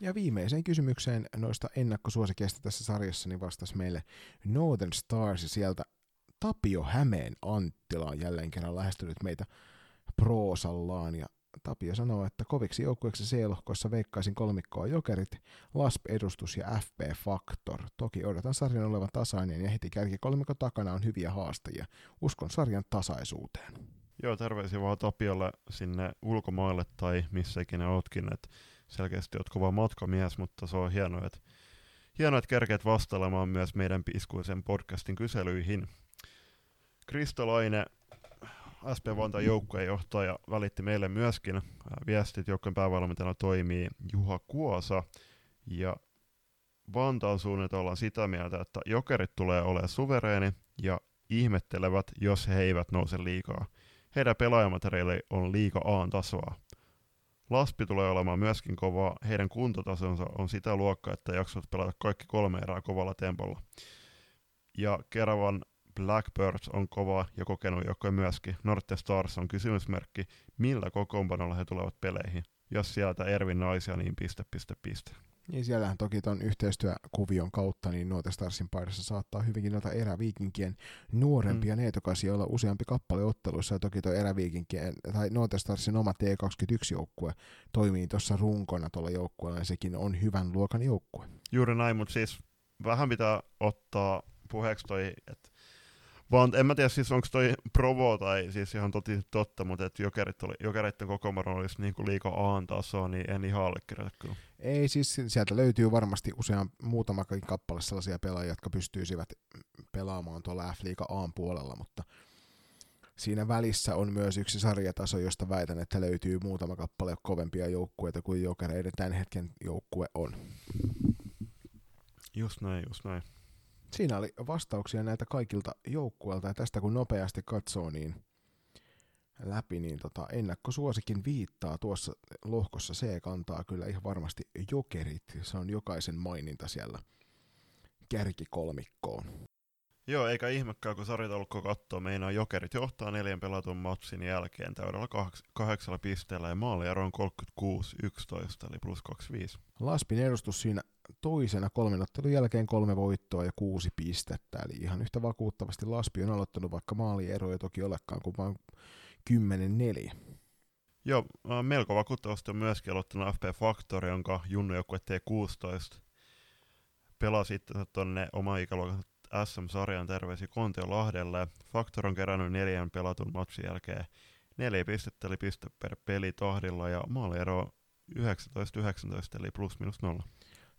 Speaker 3: Ja viimeiseen kysymykseen noista ennakkosuosikeista tässä sarjassa niin vastasi meille Northern Stars ja sieltä Tapio Hämeen Anttila on jälleen kerran lähestynyt meitä proosallaan ja Tapio sanoo, että koviksi joukkueeksi C-lohkoissa veikkaisin kolmikkoa Jokerit, LASP-edustus ja FP Factor. Toki odotan sarjan olevan tasainen ja heti kärki kolmikko takana on hyviä haastajia. Uskon sarjan tasaisuuteen.
Speaker 2: Joo, terveisiä vaan Tapiolle sinne ulkomaille tai missä ikinä ootkin, että selkeästi oot kova matkamies, mutta se on hienoa, että hienoa, että kerkeet vastailemaan myös meidän piskuisen podcastin kyselyihin. Kristolainen, SP Vantaan joukkueen johtaja, välitti meille myöskin viestit, joukkueen päävalmentajana toimii Juha Kuosa, ja Vantaan suunnilta ollaan sitä mieltä, että jokerit tulee olemaan suvereeni ja ihmettelevät, jos he eivät nouse liikaa heidän pelaajamateriaali on liika A-tasoa. Laspi tulee olemaan myöskin kova, heidän kuntotasonsa on sitä luokkaa, että jaksot pelata kaikki kolme erää kovalla tempolla. Ja Keravan Blackbirds on kova ja kokenut joukkue myöskin. Norte Stars on kysymysmerkki, millä kokoonpanolla he tulevat peleihin. Jos sieltä Ervin naisia, niin piste, piste, piste.
Speaker 3: Niin siellähän toki tuon yhteistyökuvion kautta, niin Nuote Starsin paidassa saattaa hyvinkin noita eräviikinkien nuorempia mm. neetokaisia olla useampi kappale otteluissa, ja toki tuo eräviikinkien, tai Nuote Starsin oma T21-joukkue toimii tuossa runkona tuolla joukkueella, ja sekin on hyvän luokan joukkue.
Speaker 2: Juuri näin, mutta siis vähän pitää ottaa puheeksi toi, että vaan en mä tiedä siis onko toi provo tai siis ihan toti, totta, mutta että jokerit oli, jokereiden kokoomaro olisi niin liikaa A-tasoa, niin en ihan allekirjoita kyllä.
Speaker 3: Ei siis sieltä löytyy varmasti usean muutamakin kappale sellaisia pelaajia, jotka pystyisivät pelaamaan tuolla F-liiga A puolella, mutta siinä välissä on myös yksi sarjataso, josta väitän, että löytyy muutama kappale kovempia joukkueita kuin jokereiden tämän hetken joukkue on.
Speaker 2: Just näin, just näin.
Speaker 3: Siinä oli vastauksia näitä kaikilta joukkueilta ja tästä kun nopeasti katsoo niin läpi, niin tota, ennakkosuosikin viittaa tuossa lohkossa C kantaa kyllä ihan varmasti jokerit. Se on jokaisen maininta siellä kärkikolmikkoon.
Speaker 2: Joo, eikä ihmekään, kun sarjataulukko katsoo, meinaa jokerit johtaa neljän pelatun matsin jälkeen täydellä kah- kahdeksalla pisteellä ja maaliero on 36-11 eli plus 25.
Speaker 3: Laspin edustus siinä toisena kolmen ottelun jälkeen kolme voittoa ja kuusi pistettä, eli ihan yhtä vakuuttavasti Laspi on aloittanut, vaikka maaliero ei toki olekaan kuin vain 10-4.
Speaker 2: Joo, melko vakuuttavasti on myöskin aloittanut FP Factor, jonka junnujoukkue T16 pelasi sitten tuonne oma ikäluokan SM-sarjan terveisiä Kontiolahdelle. Faktor on kerännyt neljän pelatun matsin jälkeen neljä pistettä eli piste per peli tahdilla ja maaliero 19-19 eli plus minus nolla.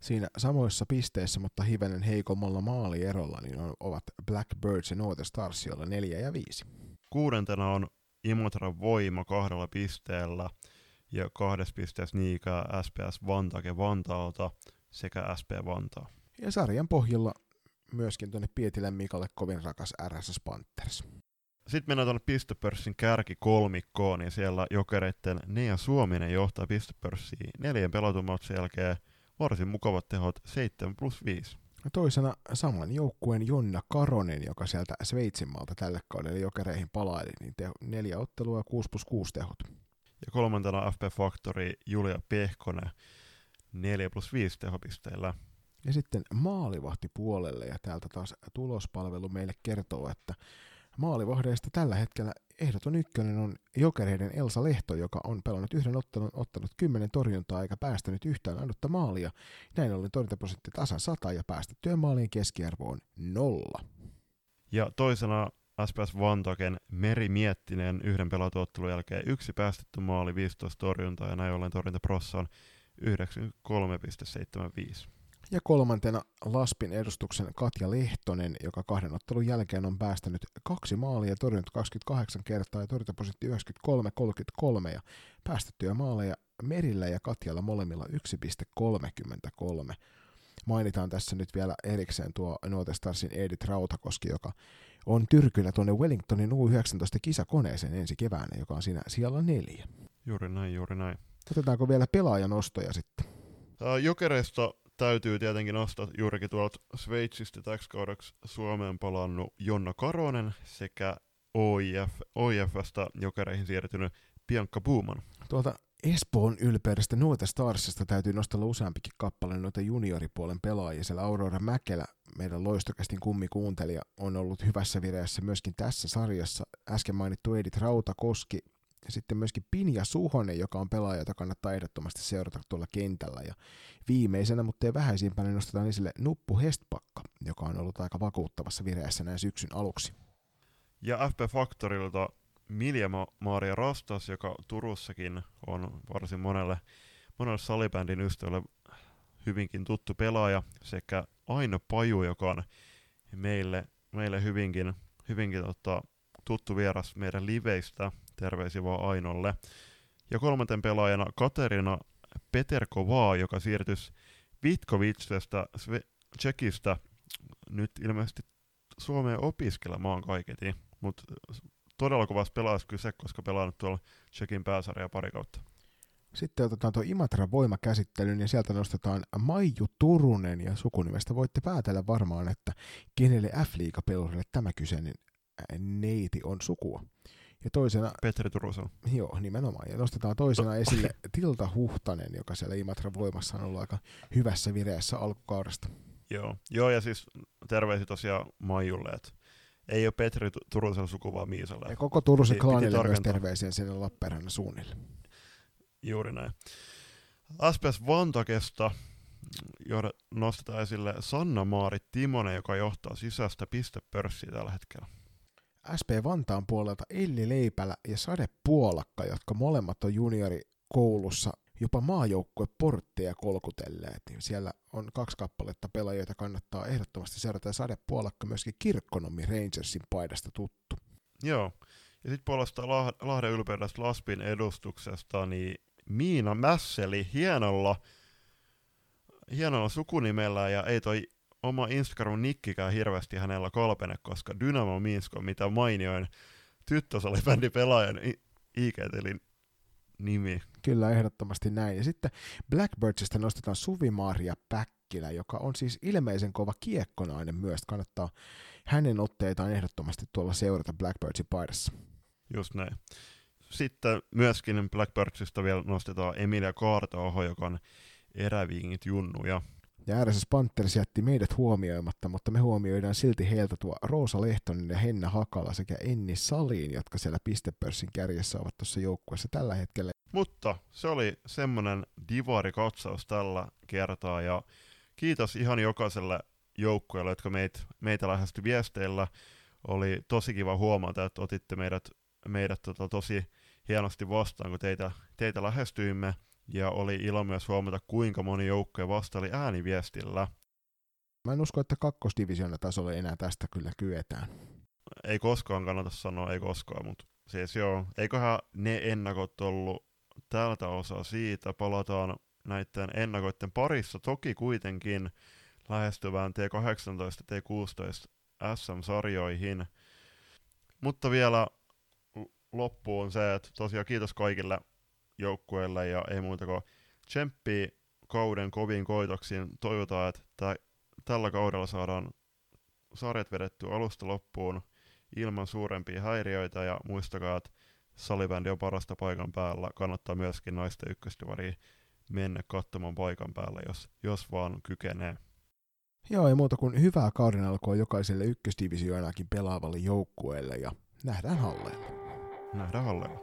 Speaker 3: Siinä samoissa pisteissä, mutta hivenen heikommalla maalierolla, niin on, ovat Blackbirds ja Northern Stars, joilla 4 ja 5.
Speaker 2: Kuudentena on Imotran voima kahdella pisteellä ja kahdessa pisteessä Niika SPS Vantake Vantaalta sekä SP Vantaa.
Speaker 3: Ja sarjan pohjalla myöskin tuonne Pietilän Mikalle kovin rakas RSS Panthers.
Speaker 2: Sitten mennään tuonne pistepörssin kärkikolmikkoon, niin siellä jokereiden Nea Suominen johtaa pistepörssiin neljän pelatun jälkeen varsin mukavat tehot 7 plus 5.
Speaker 3: Ja toisena saman joukkueen Jonna Karonen, joka sieltä Sveitsinmaalta tälle kaudelle jokereihin palaili, niin teho, neljä ottelua ja 6 plus 6 tehot.
Speaker 2: Ja kolmantena FP Factory Julia Pehkonen 4 plus 5 tehopisteillä.
Speaker 3: Ja sitten maalivahti puolelle, ja täältä taas tulospalvelu meille kertoo, että maalivahdeista tällä hetkellä ehdoton ykkönen on jokereiden Elsa Lehto, joka on pelannut yhden ottelun, ottanut kymmenen torjuntaa eikä päästänyt yhtään ainutta maalia. Näin ollen torjuntaprosentti tasan 100 ja päästettyjen maalien keskiarvo on nolla.
Speaker 2: Ja toisena SPS Vantaken Meri Miettinen yhden pelatuottelun jälkeen yksi päästetty maali, 15 torjuntaa ja näin ollen torjuntaprossa on 93,75.
Speaker 3: Ja kolmantena Laspin edustuksen Katja Lehtonen, joka kahden ottelun jälkeen on päästänyt kaksi maalia ja torjunut 28 kertaa ja torjuntaprosentti 93-33 ja päästettyjä maaleja Merillä ja Katjalla molemmilla 1,33. Mainitaan tässä nyt vielä erikseen tuo Note Starsin Edith Rautakoski, joka on tyrkyllä tuonne Wellingtonin U19 kisakoneeseen ensi keväänä, joka on siinä siellä neljä.
Speaker 2: Juuri näin, juuri näin.
Speaker 3: Otetaanko vielä pelaajanostoja sitten?
Speaker 2: Jokereista täytyy tietenkin nostaa juurikin tuolta Sveitsistä täksi kaudeksi Suomeen palannut Jonna Karonen sekä OIF, OIFstä jokereihin siirtynyt Bianca Buuman.
Speaker 3: Tuolta Espoon ylpeydestä Nuote Starsista täytyy nostella useampikin kappale noita junioripuolen pelaajia. Siellä Aurora Mäkelä, meidän loistokästin kummikuuntelija, on ollut hyvässä vireessä myöskin tässä sarjassa. Äsken mainittu Edith Rautakoski sitten myöskin Pinja Suhonen, joka on pelaaja, jota kannattaa ehdottomasti seurata tuolla kentällä. Ja viimeisenä, mutta ei vähäisimpänä, niin nostetaan esille Nuppu Hestpakka, joka on ollut aika vakuuttavassa vireessä näin syksyn aluksi.
Speaker 2: Ja FP Factorilta Milja Maria Rastas, joka Turussakin on varsin monelle, monelle salibändin ystävälle hyvinkin tuttu pelaaja, sekä Aino Paju, joka on meille, meille hyvinkin, hyvinkin tota, tuttu vieras meidän liveistä, terveisiä vaan Ainolle. Ja kolmanten pelaajana Katerina Peterkovaa, joka siirtyi Vitkovitsesta Tsekistä nyt ilmeisesti Suomeen opiskelemaan kaiketi, mutta todella kovassa pelaajassa kyse, koska pelannut tuolla Tsekin pääsarja pari kautta.
Speaker 3: Sitten otetaan tuo Imatran voimakäsittelyyn ja sieltä nostetaan Maiju Turunen ja sukunimestä voitte päätellä varmaan, että kenelle f pelurille tämä kyseinen neiti on sukua. Ja toisena...
Speaker 2: Petri Turusel.
Speaker 3: Joo, nimenomaan. Ja nostetaan toisena esille Tilta Huhtanen, joka siellä Imatran voimassa on ollut aika hyvässä vireessä alkukaudesta.
Speaker 2: Joo, Joo ja siis terveisiä tosiaan Maijulle, että ei ole Petri Turusel suku, vaan Miisalle.
Speaker 3: Ja koko Turusen klaanille myös terveisiä sinne Lappeenrannan suunnille.
Speaker 2: Juuri näin. SPS Vantakesta nostetaan esille Sanna-Maari Timonen, joka johtaa sisäistä pistepörssiä tällä hetkellä.
Speaker 3: SP Vantaan puolelta Elli Leipälä ja Sade Puolakka, jotka molemmat on juniorikoulussa jopa maajoukkue portteja kolkutelleet, niin siellä on kaksi kappaletta pelaajia, joita kannattaa ehdottomasti seurata, ja Sade Puolakka myöskin Kirkkonomi Rangersin paidasta tuttu.
Speaker 2: Joo, ja sitten puolesta Lahden ylpeydestä Laspin edustuksesta, niin Miina Mässeli hienolla, hienolla sukunimellä, ja ei toi oma Instagram-nikkikään hirveästi hänellä kalpene, koska Dynamo Minsk on mitä mainioin tyttösalibändi pelaajan IGT, eli nimi.
Speaker 3: Kyllä, ehdottomasti näin. Ja sitten Blackbirdsista nostetaan Suvi-Maria Päkkilä, joka on siis ilmeisen kova kiekkonainen myös. Kannattaa hänen otteitaan ehdottomasti tuolla seurata Blackbirdsin paidassa.
Speaker 2: Just näin. Sitten myöskin Blackbirdsista vielä nostetaan Emilia Kaartooho, joka on eräviingit junnuja.
Speaker 3: Ja RSS Panthers jätti meidät huomioimatta, mutta me huomioidaan silti heiltä tuo Roosa Lehtonen ja Henna Hakala sekä Enni Saliin, jotka siellä pistepörssin kärjessä ovat tuossa joukkueessa tällä hetkellä.
Speaker 2: Mutta se oli semmoinen divari-katsaus tällä kertaa ja kiitos ihan jokaiselle joukkueille, jotka meit, meitä lähestyi viesteillä. Oli tosi kiva huomata, että otitte meidät, meidät tota, tosi hienosti vastaan, kun teitä, teitä lähestyimme. Ja oli ilo myös huomata, kuinka moni joukkue vastaili ääniviestillä.
Speaker 3: Mä en usko, että kakkosdivisioona tasolla enää tästä kyllä kyetään.
Speaker 2: Ei koskaan kannata sanoa, ei koskaan, mutta siis joo, eiköhän ne ennakot ollut tältä osaa siitä. Palataan näiden ennakoiden parissa. Toki kuitenkin lähestyvään T18 T16 SM-sarjoihin. Mutta vielä loppuun se, että tosiaan kiitos kaikille joukkueille ja ei muuta kuin tsemppiä kauden koviin koitoksiin. Toivotaan, että tällä kaudella saadaan sarjat vedetty alusta loppuun ilman suurempia häiriöitä ja muistakaa, että salibändi on parasta paikan päällä. Kannattaa myöskin naisten ykköstivariin mennä katsomaan paikan päällä, jos, jos vaan kykenee.
Speaker 3: Joo, ei muuta kuin hyvää kauden alkua jokaiselle ykkösdivisioonaakin pelaavalle joukkueelle ja nähdään halleilla.
Speaker 2: Nähdään halleilla.